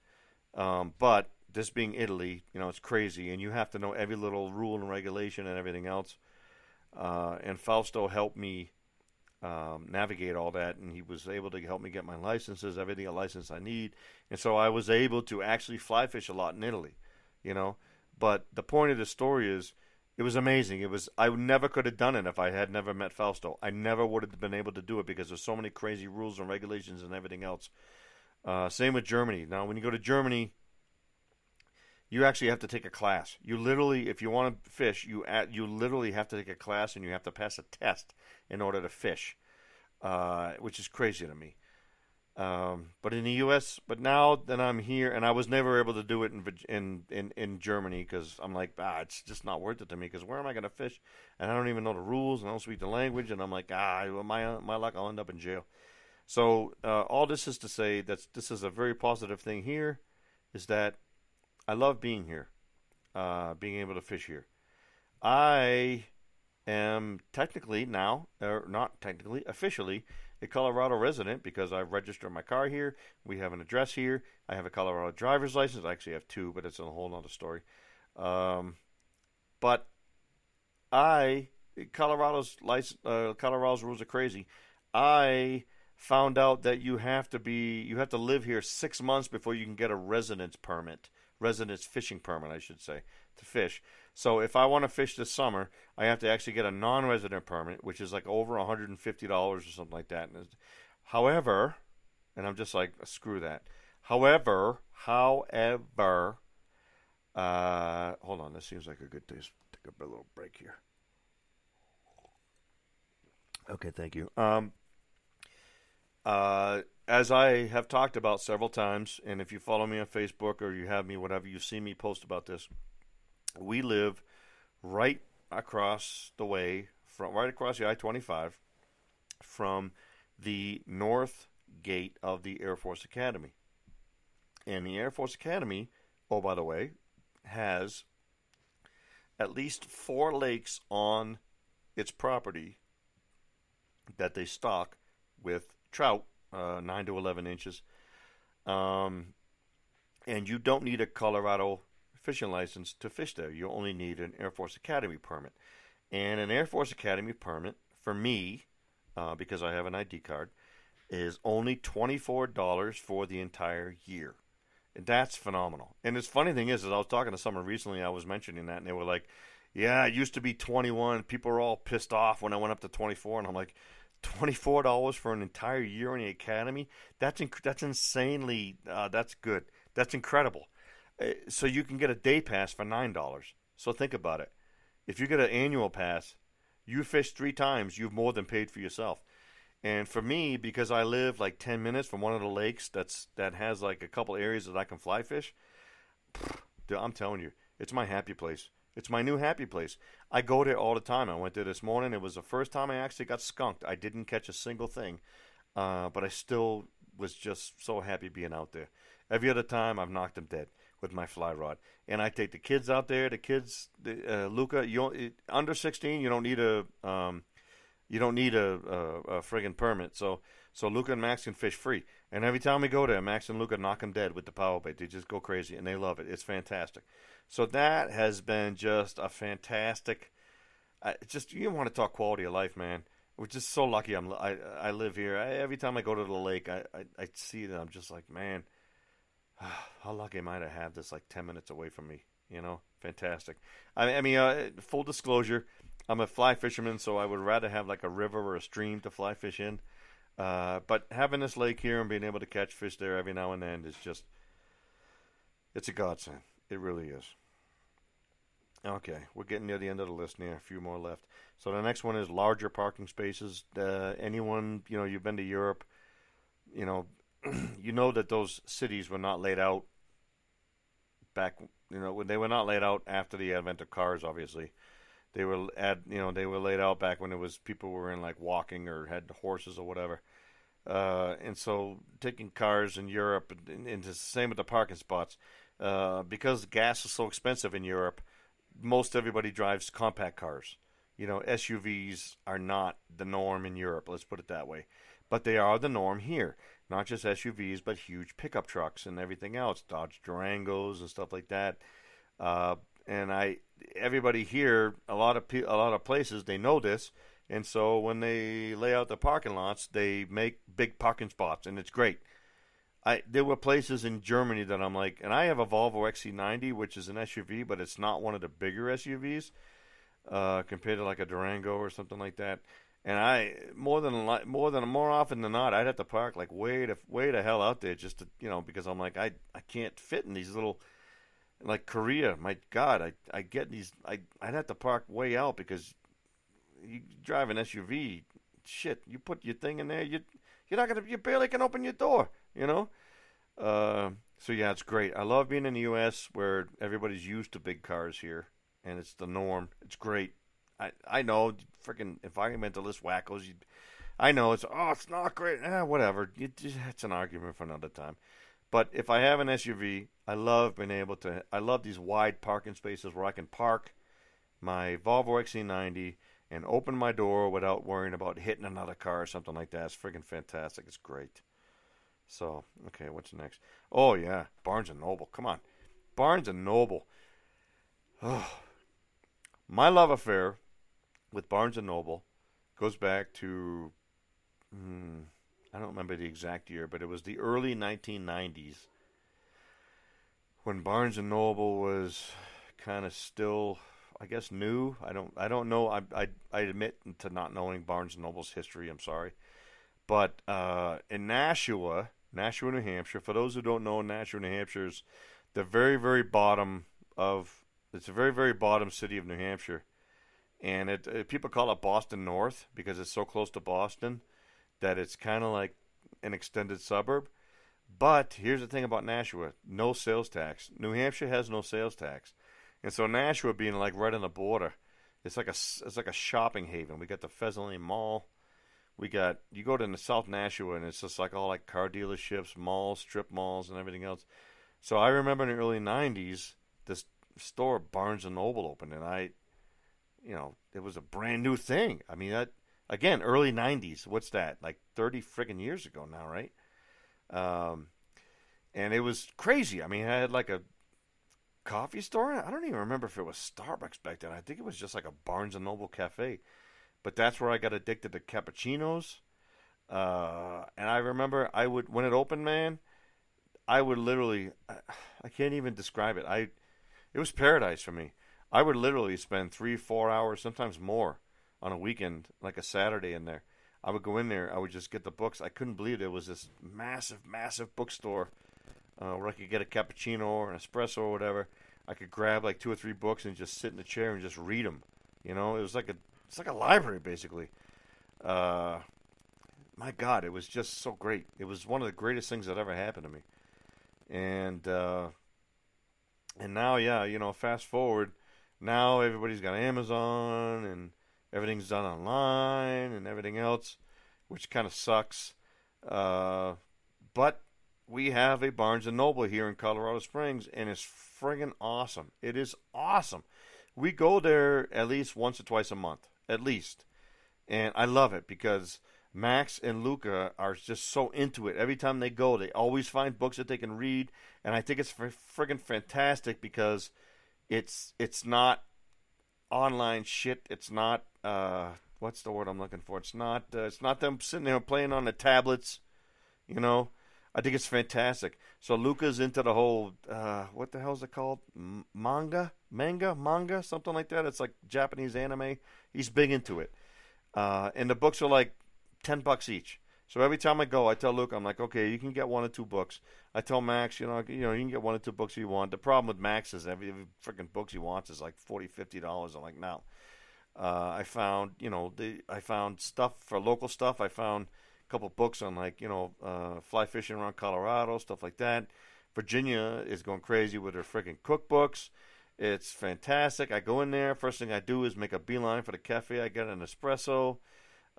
um, but this being Italy, you know, it's crazy, and you have to know every little rule and regulation and everything else. Uh, and Fausto helped me um, navigate all that, and he was able to help me get my licenses, everything a license I need, and so I was able to actually fly fish a lot in Italy, you know. But the point of the story is it was amazing. It was I never could have done it if I had never met Fausto. I never would have been able to do it because there's so many crazy rules and regulations and everything else. Uh, same with Germany. Now, when you go to Germany, you actually have to take a class. You literally, if you want to fish, you at, you literally have to take a class and you have to pass a test in order to fish, uh, which is crazy to me. Um, but in the U.S., but now that I'm here, and I was never able to do it in in in, in Germany because I'm like, ah, it's just not worth it to me. Because where am I going to fish? And I don't even know the rules, and I don't speak the language, and I'm like, ah, my my luck, I'll end up in jail. So uh, all this is to say that this is a very positive thing here, is that I love being here, uh, being able to fish here. I am technically now, or not technically, officially a Colorado resident because I've registered my car here. We have an address here. I have a Colorado driver's license. I actually have two, but it's a whole other story. Um, but I, Colorado's license, uh, Colorado's rules are crazy. I found out that you have to be, you have to live here six months before you can get a residence permit, residence fishing permit, I should say, to fish. So if I want to fish this summer, I have to actually get a non-resident permit, which is like over $150 or something like that. However, and I'm just like screw that. However, however, uh, hold on. This seems like a good day. Take a little break here. Okay, thank you. Um, uh, as I have talked about several times, and if you follow me on Facebook or you have me, whatever, you've seen me post about this we live right across the way from right across the I-25 from the north gate of the Air Force Academy. And the Air Force Academy, oh by the way, has at least four lakes on its property that they stock with trout, uh, 9 to 11 inches. Um, and you don't need a Colorado fishing license to fish there. You only need an Air Force Academy permit. And an Air Force Academy permit, for me, uh, because I have an ID card, is only $24 for the entire year. And that's phenomenal. And the funny thing is, is I was talking to someone recently, I was mentioning that, and they were like, yeah, it used to be 21. People were all pissed off when I went up to 24, and I'm like, $24 for an entire year in the academy? That's inc- that's insanely, uh, that's good. That's incredible. Uh, so you can get a day pass for nine dollars. So think about it. If you get an annual pass, you fish three times, you've more than paid for yourself. And for me, because I live like ten minutes from one of the lakes that's that has like a couple areas that I can fly fish, dude, I'm telling you, it's my happy place. It's my new happy place. I go there all the time. I went there this morning. It was the first time I actually got skunked. I didn't catch a single thing, uh, but I still was just so happy being out there. Every other time, I've knocked them dead with my fly rod. And I take the kids out there. The kids, uh, Luca, you under 16, you don't need a um, you don't need a, a, a friggin' permit. So so Luca and Max can fish free. And every time we go there, Max and Luca knock them dead with the power bait. They just go crazy and they love it. It's fantastic. So that has been just a fantastic. I, just you want to talk quality of life, man. We're just so lucky. I'm I I live here. I, every time I go to the lake, I, I I see that I'm just like man (sighs) how lucky am I to have this like 10 minutes away from me? You know, fantastic. I, I mean, uh, full disclosure, I'm a fly fisherman, so I would rather have like a river or a stream to fly fish in. Uh, but having this lake here and being able to catch fish there every now and then is just, it's a godsend. It really is. Okay, we're getting near the end of the list now. A few more left. So the next one is larger parking spaces. Uh, anyone, you know, you've been to Europe, you know, (clears throat) you know that those cities were not laid out back, you know, when they were not laid out after the advent of cars. Obviously, they were at, you know, they were laid out back when it was people were in like walking or had horses or whatever. Uh, and so taking cars in Europe and, and the same with the parking spots, uh, because gas is so expensive in Europe, most everybody drives compact cars. You know, SUVs are not the norm in Europe. Let's put it that way, but they are the norm here not just SUVs, but huge pickup trucks and everything else, Dodge Durangos and stuff like that. Uh, and I, everybody here, a lot of pe- a lot of places, they know this, and so when they lay out the parking lots, they make big parking spots, and it's great. I there were places in Germany that I'm like, and I have a Volvo XC90, which is an SUV, but it's not one of the bigger SUVs uh, compared to like a Durango or something like that. And I more than more than more often than not, I'd have to park like way to way to hell out there just to you know because I'm like I I can't fit in these little like Korea. My God, I I get these I I'd have to park way out because you drive an SUV. Shit, you put your thing in there, you You're not gonna. You barely can open your door. You know. Uh, so yeah, it's great. I love being in the U.S. where everybody's used to big cars here, and it's the norm. It's great. I I know, freaking environmentalist wackos. You, I know it's oh, it's not great. Eh, whatever. It, it's an argument for another time. But if I have an SUV, I love being able to. I love these wide parking spaces where I can park my Volvo XC90 and open my door without worrying about hitting another car or something like that. It's freaking fantastic. It's great. So, okay, what's next? Oh yeah, Barnes and Noble. Come on, Barnes and Noble. Oh, my love affair with Barnes and Noble goes back to. Hmm, I don't remember the exact year, but it was the early 1990s when Barnes and Noble was kind of still, I guess, new. I don't, I don't know. I, I, I admit to not knowing Barnes and Noble's history. I'm sorry, but uh, in Nashua, Nashua, New Hampshire. For those who don't know, Nashua, New Hampshire is the very, very bottom of. It's a very, very bottom city of New Hampshire, and it, it people call it Boston North because it's so close to Boston that it's kind of like an extended suburb. But here's the thing about Nashua no sales tax. New Hampshire has no sales tax. And so Nashua being like right on the border, it's like a, it's like a shopping haven. We got the Pheasant Mall. We got, you go to the South Nashua and it's just like all like car dealerships, malls, strip malls, and everything else. So I remember in the early 90s, this store, Barnes and Noble, opened. And I, you know, it was a brand new thing. I mean, that Again, early 90s. What's that? Like 30 friggin' years ago now, right? Um, and it was crazy. I mean, I had like a coffee store. I don't even remember if it was Starbucks back then. I think it was just like a Barnes and Noble cafe. But that's where I got addicted to cappuccinos. Uh, and I remember I would when it opened, man. I would literally, I, I can't even describe it. I, it was paradise for me. I would literally spend three, four hours, sometimes more, on a weekend, like a Saturday in there. I would go in there. I would just get the books. I couldn't believe there was this massive, massive bookstore uh, where I could get a cappuccino or an espresso or whatever. I could grab like two or three books and just sit in a chair and just read them. You know, it was like a it's like a library basically. Uh, my God, it was just so great. It was one of the greatest things that ever happened to me. And uh, and now, yeah, you know, fast forward, now everybody's got Amazon and everything's done online and everything else, which kind of sucks. Uh, but we have a Barnes and Noble here in Colorado Springs, and it's friggin' awesome. It is awesome. We go there at least once or twice a month, at least, and I love it because Max and Luca are just so into it. Every time they go, they always find books that they can read, and I think it's friggin' fantastic because it's it's not online shit. It's not uh, what's the word I'm looking for? It's not uh, it's not them sitting there playing on the tablets. You know, I think it's fantastic. So Luca's into the whole uh, what the hell is it called? M- manga, manga, manga, something like that. It's like Japanese anime. He's big into it, uh, and the books are like ten bucks each. So every time I go, I tell Luke, I'm like, okay, you can get one or two books. I tell Max, you know, you know, you can get one or two books if you want. The problem with Max is every, every freaking books he wants is like forty, fifty dollars. I'm like, no. Uh, I found, you know, the I found stuff for local stuff. I found a couple books on like, you know, uh, fly fishing around Colorado, stuff like that. Virginia is going crazy with her freaking cookbooks. It's fantastic. I go in there. First thing I do is make a beeline for the cafe. I get an espresso.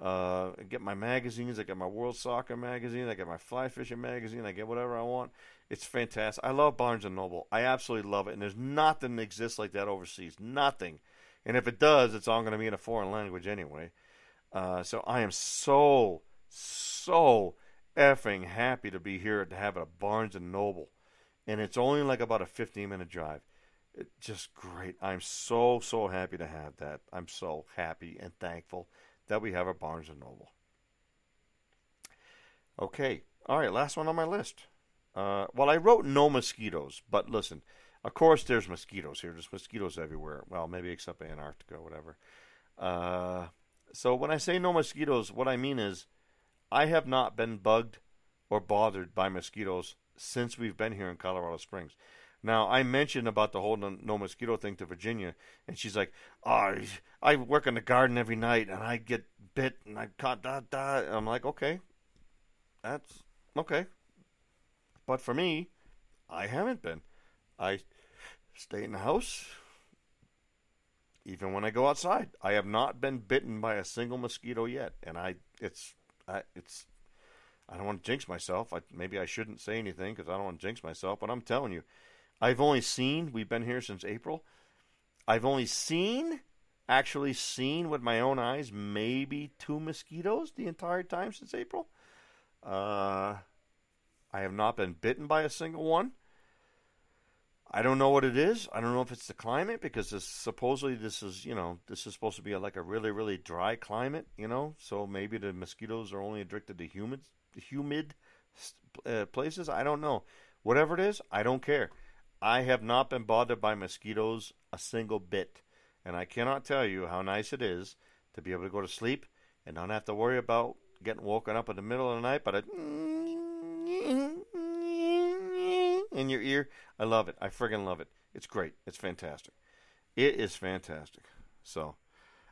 Uh, I get my magazines. I get my World Soccer magazine. I get my Fly Fishing magazine. I get whatever I want. It's fantastic. I love Barnes and Noble. I absolutely love it. And there's nothing that exists like that overseas. Nothing. And if it does, it's all going to be in a foreign language anyway. Uh, so I am so, so effing happy to be here to have it at Barnes and Noble. And it's only like about a 15 minute drive. It's just great. I'm so, so happy to have that. I'm so happy and thankful that we have at Barnes and Noble. Okay, all right, last one on my list. Uh, well, I wrote no mosquitoes, but listen, of course there's mosquitoes here. There's mosquitoes everywhere. Well, maybe except Antarctica whatever. Uh, so when I say no mosquitoes, what I mean is I have not been bugged or bothered by mosquitoes since we've been here in Colorado Springs. Now, I mentioned about the whole no, no, mosquito thing to Virginia, and she's like, "Oh, I work in the garden every night, and I get bit, and I caught da da." I'm like, "Okay, that's okay. But for me, I haven't been. I stay in the house. Even when I go outside, I have not been bitten by a single mosquito yet, and I it's I, it's I don't want to jinx myself. I, maybe I shouldn't say anything because I don't want to jinx myself. But I'm telling you, I've only seen. We've been here since April. I've only seen, actually seen with my own eyes, maybe two mosquitoes the entire time since April. Uh, I have not been bitten by a single one. I don't know what it is. I don't know if it's the climate because this, supposedly this is, you know, this is supposed to be a, like a really, really dry climate, you know. So maybe the mosquitoes are only addicted to humid, humid uh, places. I don't know. Whatever it is, I don't care. I have not been bothered by mosquitoes a single bit, and I cannot tell you how nice it is to be able to go to sleep and not have to worry about getting woken up in the middle of the night by a in your ear. I love it. I friggin' love it. It's great. It's fantastic. It is fantastic. So,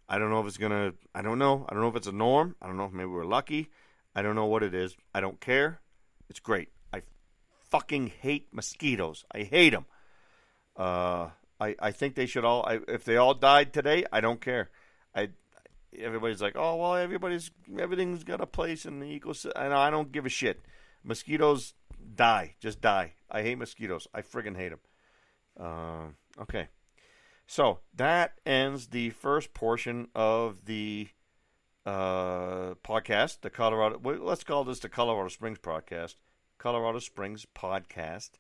I don't know if it's gonna. I don't know. I don't know if it's a norm. I don't know if maybe we're lucky. I don't know what it is. I don't care. It's great. Fucking hate mosquitoes. I hate them. Uh, I I think they should all. I, if they all died today, I don't care. I everybody's like, oh well, everybody's everything's got a place in the ecosystem, and I don't give a shit. Mosquitoes die, just die. I hate mosquitoes. I friggin' hate them. Uh, okay, so that ends the first portion of the uh, podcast. The Colorado. Let's call this the Colorado Springs podcast. Colorado Springs podcast.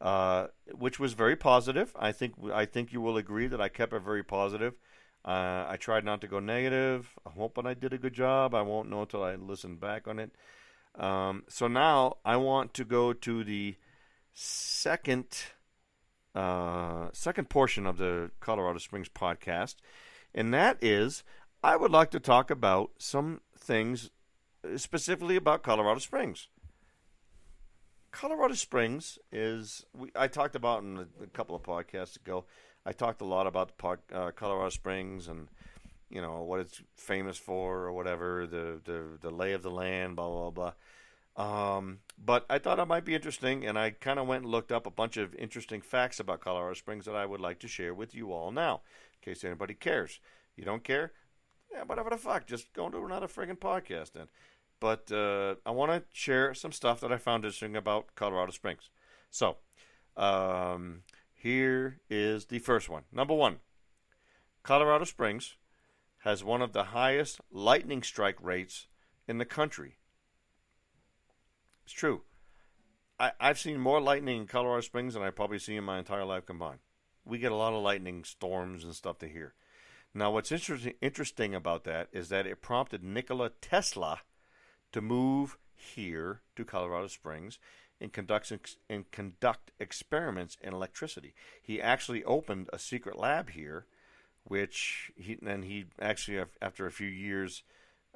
Uh, which was very positive. I think I think you will agree that I kept it very positive. Uh, I tried not to go negative. I'm hoping I did a good job. I won't know until I listen back on it. Um, so now I want to go to the second uh, second portion of the Colorado Springs podcast, and that is I would like to talk about some things specifically about Colorado Springs. Colorado Springs is we, I talked about in a, a, couple of podcasts ago. I talked a lot about the, uh, Colorado Springs and you know what it's famous for or whatever the the the lay of the land blah blah blah um, but I thought it might be interesting, and I kind of went and looked up a bunch of interesting facts about Colorado Springs that I would like to share with you all now, in case anybody cares. You don't care? Yeah, whatever the fuck. Just go to another friggin' podcast then. But uh, I want to share some stuff that I found interesting about Colorado Springs. So, um, here is the first one. Number one Colorado Springs has one of the highest lightning strike rates in the country. It's true. I, I've seen more lightning in Colorado Springs than I probably seen in my entire life combined. We get a lot of lightning storms and stuff to hear. Now, what's interesting interesting about that is that it prompted Nikola Tesla to move here to Colorado Springs and conduct and conduct experiments in electricity. He actually opened a secret lab here, which he then he actually after a few years,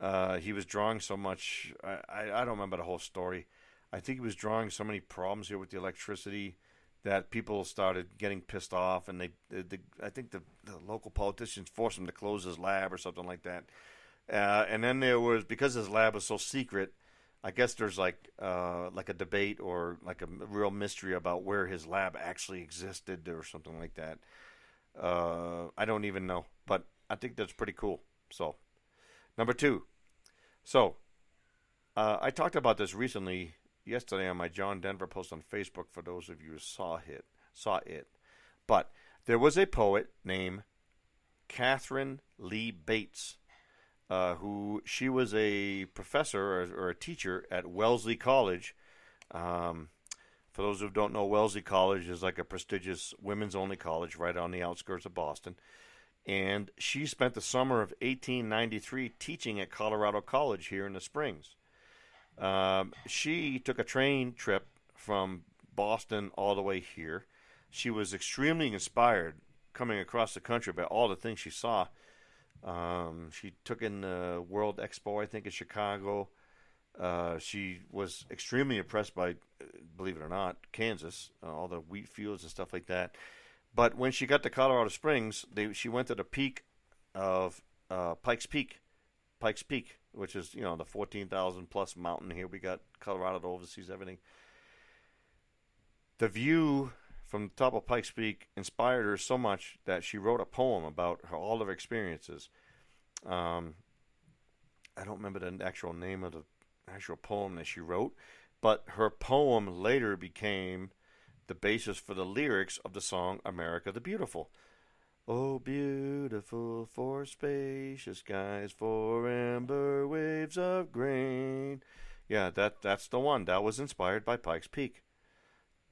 uh, he was drawing so much. I, I don't remember the whole story. I think he was drawing so many problems here with the electricity that people started getting pissed off, and they, the, the I think the, the local politicians forced him to close his lab or something like that. Uh, and then there was because his lab was so secret. I guess there's like uh, like a debate or like a real mystery about where his lab actually existed or something like that. Uh, I don't even know, but I think that's pretty cool. So, number two. So, uh, I talked about this recently yesterday on my John Denver post on Facebook for those of you who saw it. Saw it. But there was a poet named Katharine Lee Bates, uh, who she was a professor or, or, a teacher at Wellesley College. Um, for those who don't know, Wellesley College is like a prestigious women's only college right on the outskirts of Boston. And she spent the summer of 1893 teaching at Colorado College here in the Springs. Um, she took a train trip from Boston all the way here. She was extremely inspired coming across the country by all the things she saw. Um, she took in the World Expo, I think, in Chicago. Uh, she was extremely impressed by, believe it or not, Kansas, uh, all the wheat fields and stuff like that. But when she got to Colorado Springs, they, she went to the peak of uh, Pikes Peak, Pikes Peak, which is you know the fourteen thousand plus mountain here. We got Colorado to overseas everything. The view from the top of Pikes Peak inspired her so much that she wrote a poem about her, all of her experiences. Um, I don't remember the actual name of the actual poem that she wrote, but her poem later became the basis for the lyrics of the song America the Beautiful. Oh, beautiful for spacious skies, for amber waves of grain. Yeah, that that's the one. That was inspired by Pikes Peak.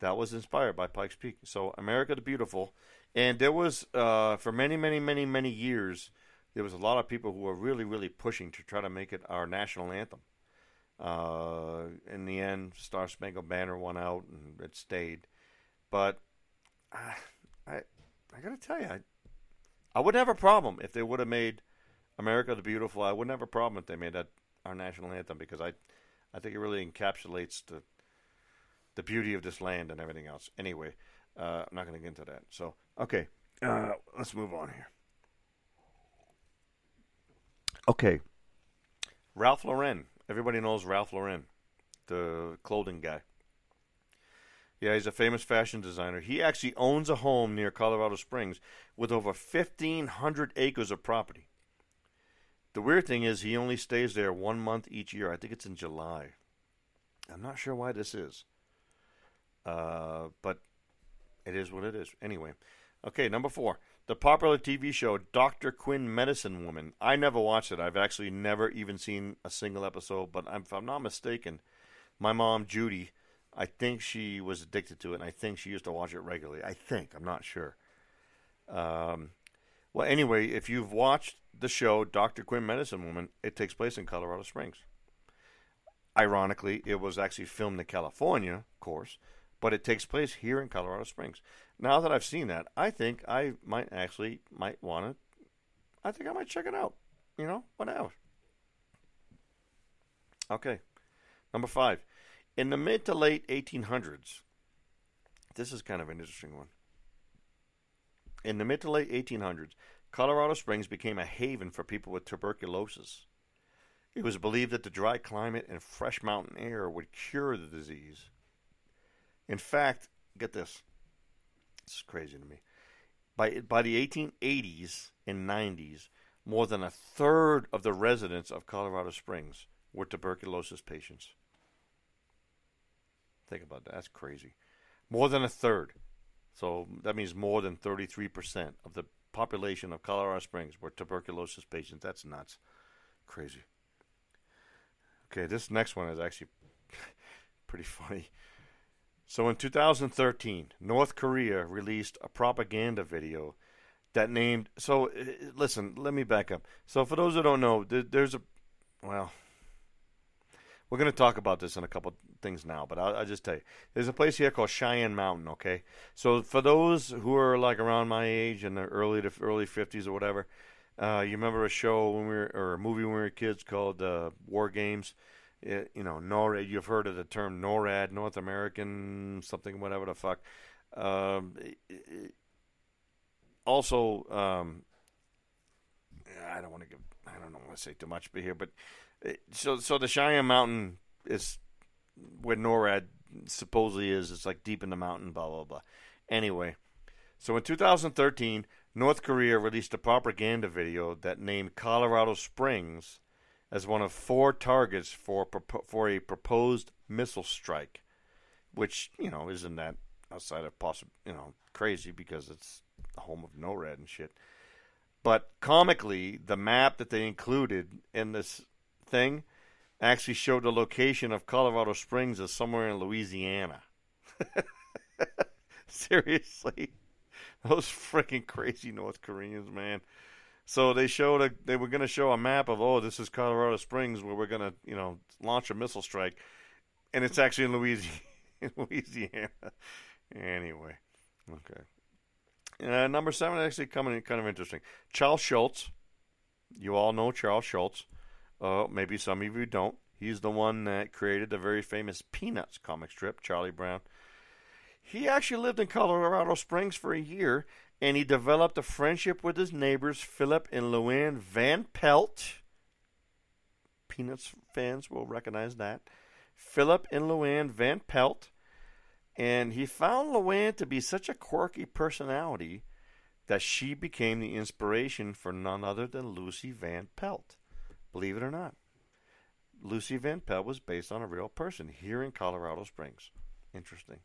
That was inspired by Pikes Peak. So America the Beautiful, and there was uh, for many, many, many, many years, there was a lot of people who were really, really pushing to try to make it our national anthem. Uh, in the end, Star Spangled Banner won out, and it stayed. But I, I, I gotta tell you, I, I wouldn't have a problem if they would have made America the Beautiful. I wouldn't have a problem if they made that our national anthem because I, I think it really encapsulates the, the beauty of this land and everything else. Anyway, uh, I'm not going to get into that. So okay, uh, let's move on here. Okay, Ralph Lauren. Everybody knows Ralph Lauren, the clothing guy. Yeah, he's a famous fashion designer. He actually owns a home near Colorado Springs with over 1,500 acres of property. The weird thing is, he only stays there one month each year. I think it's in July. I'm not sure why this is. Uh, but it is what it is. Anyway. Okay, number four. The popular TV show Dr. Quinn Medicine Woman. I never watched it. I've actually never even seen a single episode, but if I'm not mistaken, my mom, Judy, I think she was addicted to it, and I think she used to watch it regularly. I think. I'm not sure. Um, well, anyway, if you've watched the show Dr. Quinn Medicine Woman, it takes place in Colorado Springs. Ironically, it was actually filmed in California, of course, but it takes place here in Colorado Springs. Now that I've seen that, I think I might actually might want to. I think I might check it out. You know, whatever. Okay, number five. In the mid to late 1800s, this is kind of an interesting one. In the mid to late 1800s, Colorado Springs became a haven for people with tuberculosis. It was believed that the dry climate and fresh mountain air would cure the disease. In fact, get this. This is crazy to me. By by the 1880s and 90s, more than a third of the residents of Colorado Springs were tuberculosis patients. Think about that. That's crazy. More than a third. So that means more than 33% of the population of Colorado Springs were tuberculosis patients. That's nuts. Crazy. Okay, this next one is actually (laughs) pretty funny. So in 2013, North Korea released a propaganda video that named. So listen, let me back up. So for those who don't know, there's a well, we're going to talk about this in a couple things now, but I'll, I'll, just tell you. There's a place here called Cheyenne Mountain. Okay, so for those who are like around my age in the early to early 50s or whatever, uh, you remember a show when we were or a movie when we were kids called uh, War Games. It, you know, NORAD. You've heard of the term NORAD, North American something, whatever the fuck. Um, also, um, I don't want to give. I don't want to say too much here, but so so the Cheyenne Mountain is where NORAD supposedly is. It's like deep in the mountain. Blah blah blah. Anyway, so in 2013, North Korea released a propaganda video that named Colorado Springs as one of four targets for for a proposed missile strike, which you know isn't that outside of possible you know crazy because it's the home of NORAD and shit. But comically, the map that they included in this thing actually showed the location of Colorado Springs as somewhere in Louisiana. (laughs) Seriously, those freaking crazy North Koreans, man. So they showed a, they were going to show a map of oh this is Colorado Springs where we're going to you know launch a missile strike, and it's actually in Louisiana. (laughs) Louisiana. anyway, okay. Uh, number seven actually coming in kind of interesting. Charles Schulz. You all know Charles Schulz. Uh, maybe some of you don't. He's the one that created the very famous Peanuts comic strip, Charlie Brown. He actually lived in Colorado Springs for a year and he developed a friendship with his neighbors, Philip and Luann Van Pelt. Peanuts fans will recognize that. Philip and Luann Van Pelt. And he found Luann to be such a quirky personality that she became the inspiration for none other than Lucy Van Pelt. Believe it or not. Lucy Van Pelt was based on a real person here in Colorado Springs. Interesting.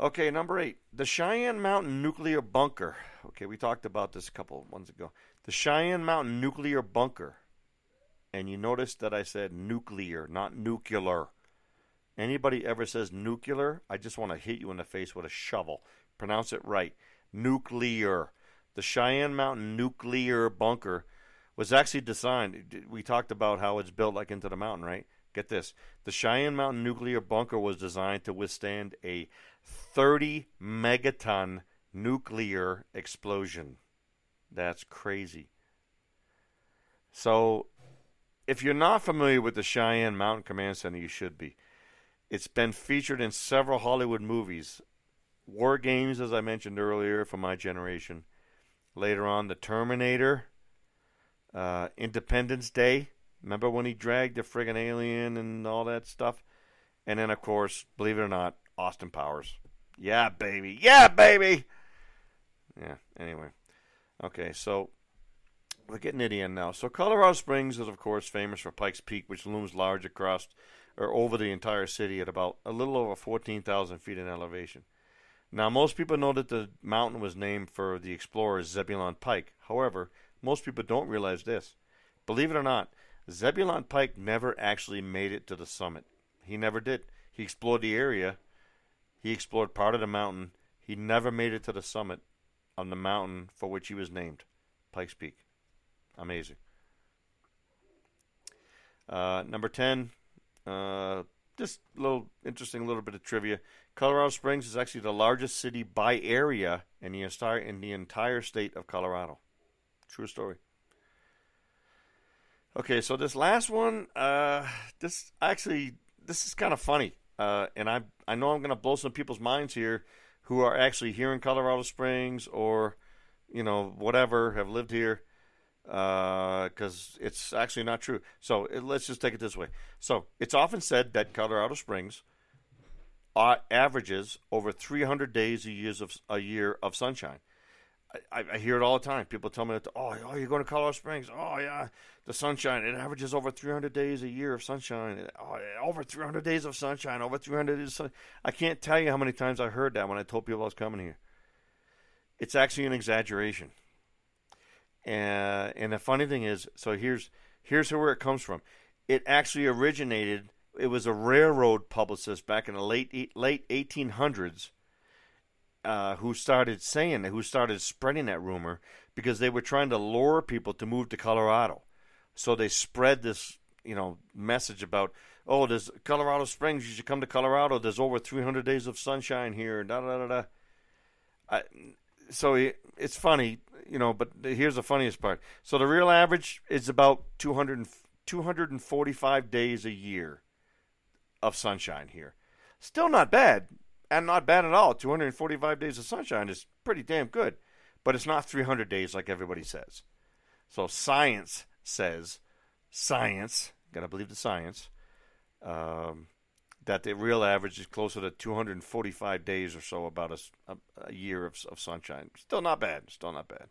Okay, number eight, the Cheyenne Mountain Nuclear Bunker. Okay, we talked about this a couple of months ago. The Cheyenne Mountain Nuclear Bunker. And you notice that I said nuclear, not nuclear. Anybody ever says nuclear, I just want to hit you in the face with a shovel. Pronounce it right. Nuclear. The Cheyenne Mountain Nuclear Bunker was actually designed. We talked about how it's built like into the mountain, right? Get this. The Cheyenne Mountain Nuclear Bunker was designed to withstand a 30 megaton nuclear explosion. That's crazy. So, if you're not familiar with the Cheyenne Mountain Command Center, you should be. It's been featured in several Hollywood movies. War Games, as I mentioned earlier, for my generation. Later on, The Terminator, uh, Independence Day. Remember when he dragged the friggin' alien and all that stuff? And then, of course, believe it or not, Austin Powers. Yeah, baby. Yeah, baby. Yeah, anyway. Okay, so we're getting it in now. So Colorado Springs is, of course, famous for Pikes Peak, which looms large across or over the entire city at about a little over 14,000 feet in elevation. Now, most people know that the mountain was named for the explorer Zebulon Pike. However, most people don't realize this. Believe it or not, Zebulon Pike never actually made it to the summit. He never did. He explored the area, he explored part of the mountain. He never made it to the summit on the mountain for which he was named, Pikes Peak. Amazing. Uh, number 10, uh, just a little interesting little bit of trivia. Colorado Springs is actually the largest city by area in the entire in the entire state of Colorado. True story. Okay, so this last one, uh, this actually this is kind of funny, uh, and I I know I'm going to blow some people's minds here who are actually here in Colorado Springs or you know whatever have lived here because uh, it's actually not true. So it, let's just take it this way. So it's often said that Colorado Springs uh, averages over 300 days a year of a year of sunshine. I, I, hear it all the time. People tell me, that, "Oh, oh, you're going to Colorado Springs? Oh, yeah, the sunshine. It averages over 300 days a year of sunshine. Oh, over 300 days of sunshine. Over 300 days. Of sun. I can't tell you how many times I heard that when I told people I was coming here. It's actually an exaggeration. And and the funny thing is, so here's here's where it comes from. It actually originated. It was a railroad publicist back in the late late 1800s uh, who started saying who started spreading that rumor because they were trying to lure people to move to Colorado. So they spread this, you know, message about, oh, there's Colorado Springs. You should come to Colorado. There's over 300 days of sunshine here. Da da da da. I, so it's funny, you know, but here's the funniest part. So the real average is about 200, 245 days a year of sunshine here. Still not bad and not bad at all. 245 days of sunshine is pretty damn good, but it's not 300 days like everybody says. So science says, science, gotta believe the science, um, that the real average is closer to 245 days or so, about a, a, a year of, of, sunshine. Still not bad. Still not bad.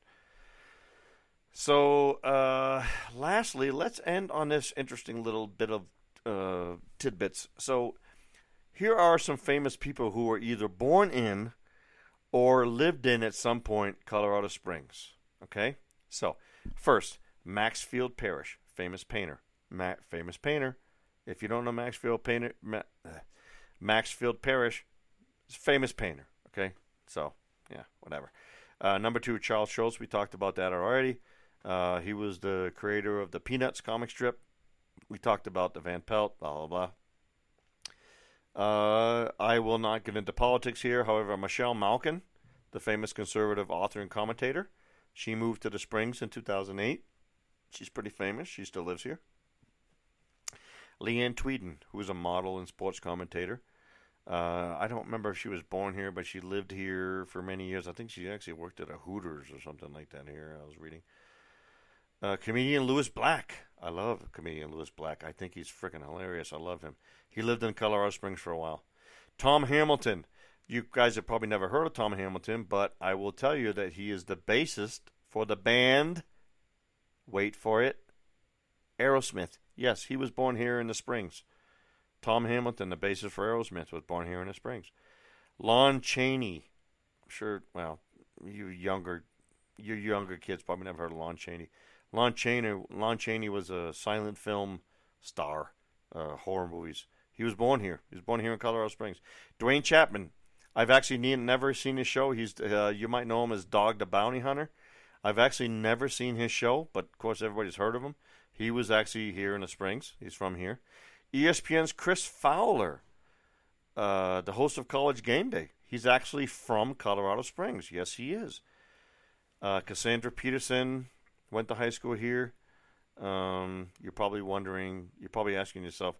So, uh, lastly, let's end on this interesting little bit of uh, tidbits. So, here are some famous people who were either born in or lived in at some point Colorado Springs. Okay? So, first, Maxfield Parrish, famous painter. Ma- famous painter. If you don't know Maxfield painter, Ma- uh, Maxfield Parrish, famous painter. Okay? So, yeah, whatever. Uh, number two, Charles Schulz. We talked about that already. Uh, he was the creator of the Peanuts comic strip. We talked about the Van Pelt, blah, blah, blah. Uh, I will not get into politics here. However, Michelle Malkin, the famous conservative author and commentator, she moved to the Springs in 2008. She's pretty famous. She still lives here. Leeann Tweeden, who is a model and sports commentator. Uh, I don't remember if she was born here, but she lived here for many years. I think she actually worked at a Hooters or something like that here. I was reading. Uh, comedian Lewis Black. I love comedian Lewis Black. I think he's freaking hilarious. I love him. He lived in Colorado Springs for a while. Tom Hamilton. You guys have probably never heard of Tom Hamilton, but I will tell you that he is the bassist for the band. Wait for it. Aerosmith. Yes, he was born here in the Springs. Tom Hamilton, the bassist for Aerosmith, was born here in the Springs. Lon Chaney. I'm sure, well, you younger, you younger kids probably never heard of Lon Chaney. Lon Chaney, Lon Chaney was a silent film star, uh, horror movies. He was born here. He was born here in Colorado Springs. Duane Chapman. I've actually never seen his show. He's uh, you might know him as Dog the Bounty Hunter. I've actually never seen his show, but of course everybody's heard of him. He was actually here in the Springs. He's from here. ESPN's Chris Fowler, uh, the host of College Game Day. He's actually from Colorado Springs. Yes, he is. Uh, Cassandra Peterson went to high school here. Um, you're probably wondering, you're probably asking yourself,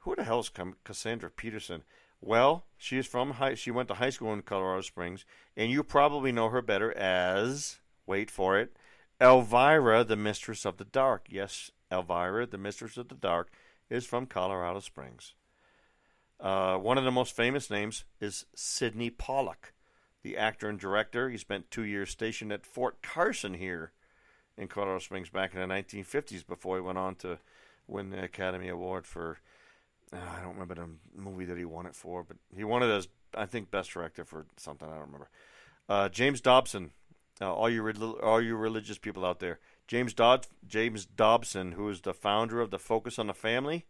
who the hell is Cassandra Peterson? Well, she is from high. She went to high school in Colorado Springs, and you probably know her better as wait for it, Elvira, the Mistress of the Dark. Yes, Elvira, the Mistress of the Dark, is from Colorado Springs. Uh, one of the most famous names is Sydney Pollack, the actor and director. He spent two years stationed at Fort Carson here in Colorado Springs back in the 1950s before he went on to win the Academy Award for uh, I don't remember the movie that he won it for, but he won it as I think best director for something I don't remember. Uh, James Dobson, uh, all you all you religious people out there, James Dodd James Dobson, who is the founder of the Focus on the Family,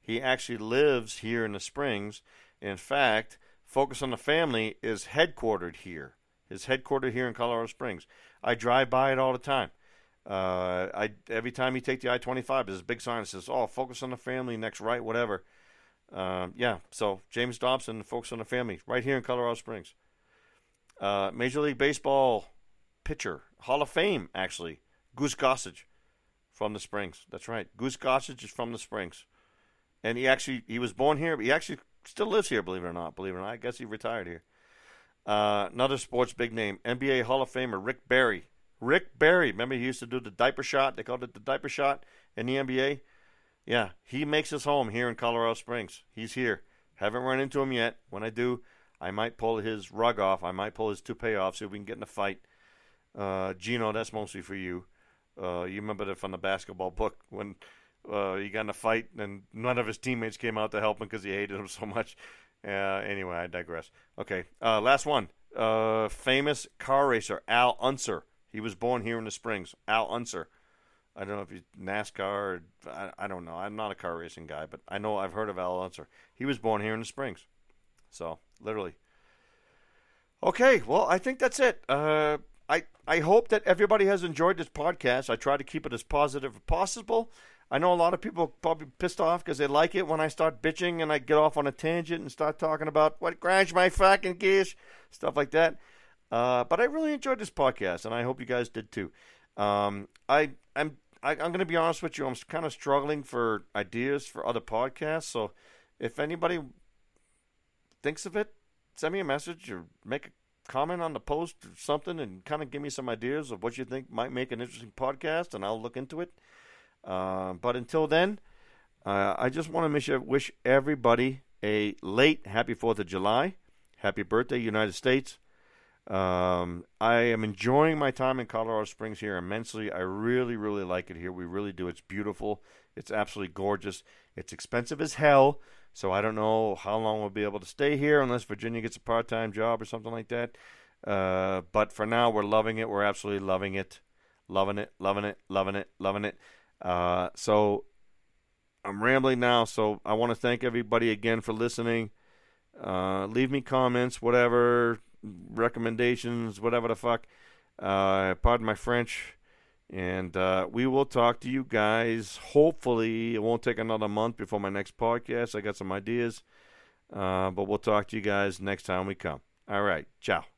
he actually lives here in the Springs. In fact, Focus on the Family is headquartered here. Is headquartered here in Colorado Springs. I drive by it all the time. Uh, I every time you take the I-25, there's a big sign that says, "Oh, focus on the family, next right, whatever." Um, yeah, so James Dobson, focus on the family, right here in Colorado Springs. Uh, Major League Baseball pitcher, Hall of Fame, actually, Goose Gossage from the Springs. That's right, Goose Gossage is from the Springs, and he actually he was born here, but he actually still lives here. Believe it or not, believe it or not, I guess he retired here. Uh, another sports big name, NBA Hall of Famer Rick Barry Rick Barry, remember he used to do the diaper shot? They called it the diaper shot in the NBA. Yeah, he makes his home here in Colorado Springs. He's here. Haven't run into him yet. When I do, I might pull his rug off. I might pull his toupee off, if we can get in a fight. Uh, Gino, that's mostly for you. Uh, you remember that from the basketball book when uh, he got in a fight and none of his teammates came out to help him because he hated him (laughs) so much. Uh, anyway, I digress. Okay, uh, last one. Uh, famous car racer Al Unser he was born here in the Springs. Al Unser. I don't know if he's NASCAR. Or, I, I don't know. I'm not a car racing guy, but I know I've heard of Al Unser. He was born here in the Springs. So literally. Okay, well, I think that's it. Uh, I I hope that everybody has enjoyed this podcast. I try to keep it as positive as possible. I know a lot of people probably pissed off because they like it when I start bitching and I get off on a tangent and start talking about what grinds my fucking gears, stuff like that. Uh, but I really enjoyed this podcast, and I hope you guys did too. Um, I I'm I, am i am going to be honest with you. I'm kind of struggling for ideas for other podcasts. So if anybody thinks of it, send me a message or make a comment on the post or something, and kind of give me some ideas of what you think might make an interesting podcast, and I'll look into it. Uh, but until then, uh, I just want to wish everybody a late happy Fourth of July, happy birthday, United States. Um, I am enjoying my time in Colorado Springs here immensely. I really, really like it here. We really do. It's beautiful. It's absolutely gorgeous. It's expensive as hell, so I don't know how long we'll be able to stay here unless Virginia gets a part time job or something like that. Uh, but for now, we're loving it. We're absolutely loving it. Loving it, loving it, loving it, loving it. Uh, so I'm rambling now, so I want to thank everybody again for listening. Uh, leave me comments, whatever recommendations, whatever the fuck. Uh, pardon my French. And uh, we will talk to you guys. Hopefully, it won't take another month before my next podcast. I got some ideas. Uh, but we'll talk to you guys next time we come. All right. Ciao.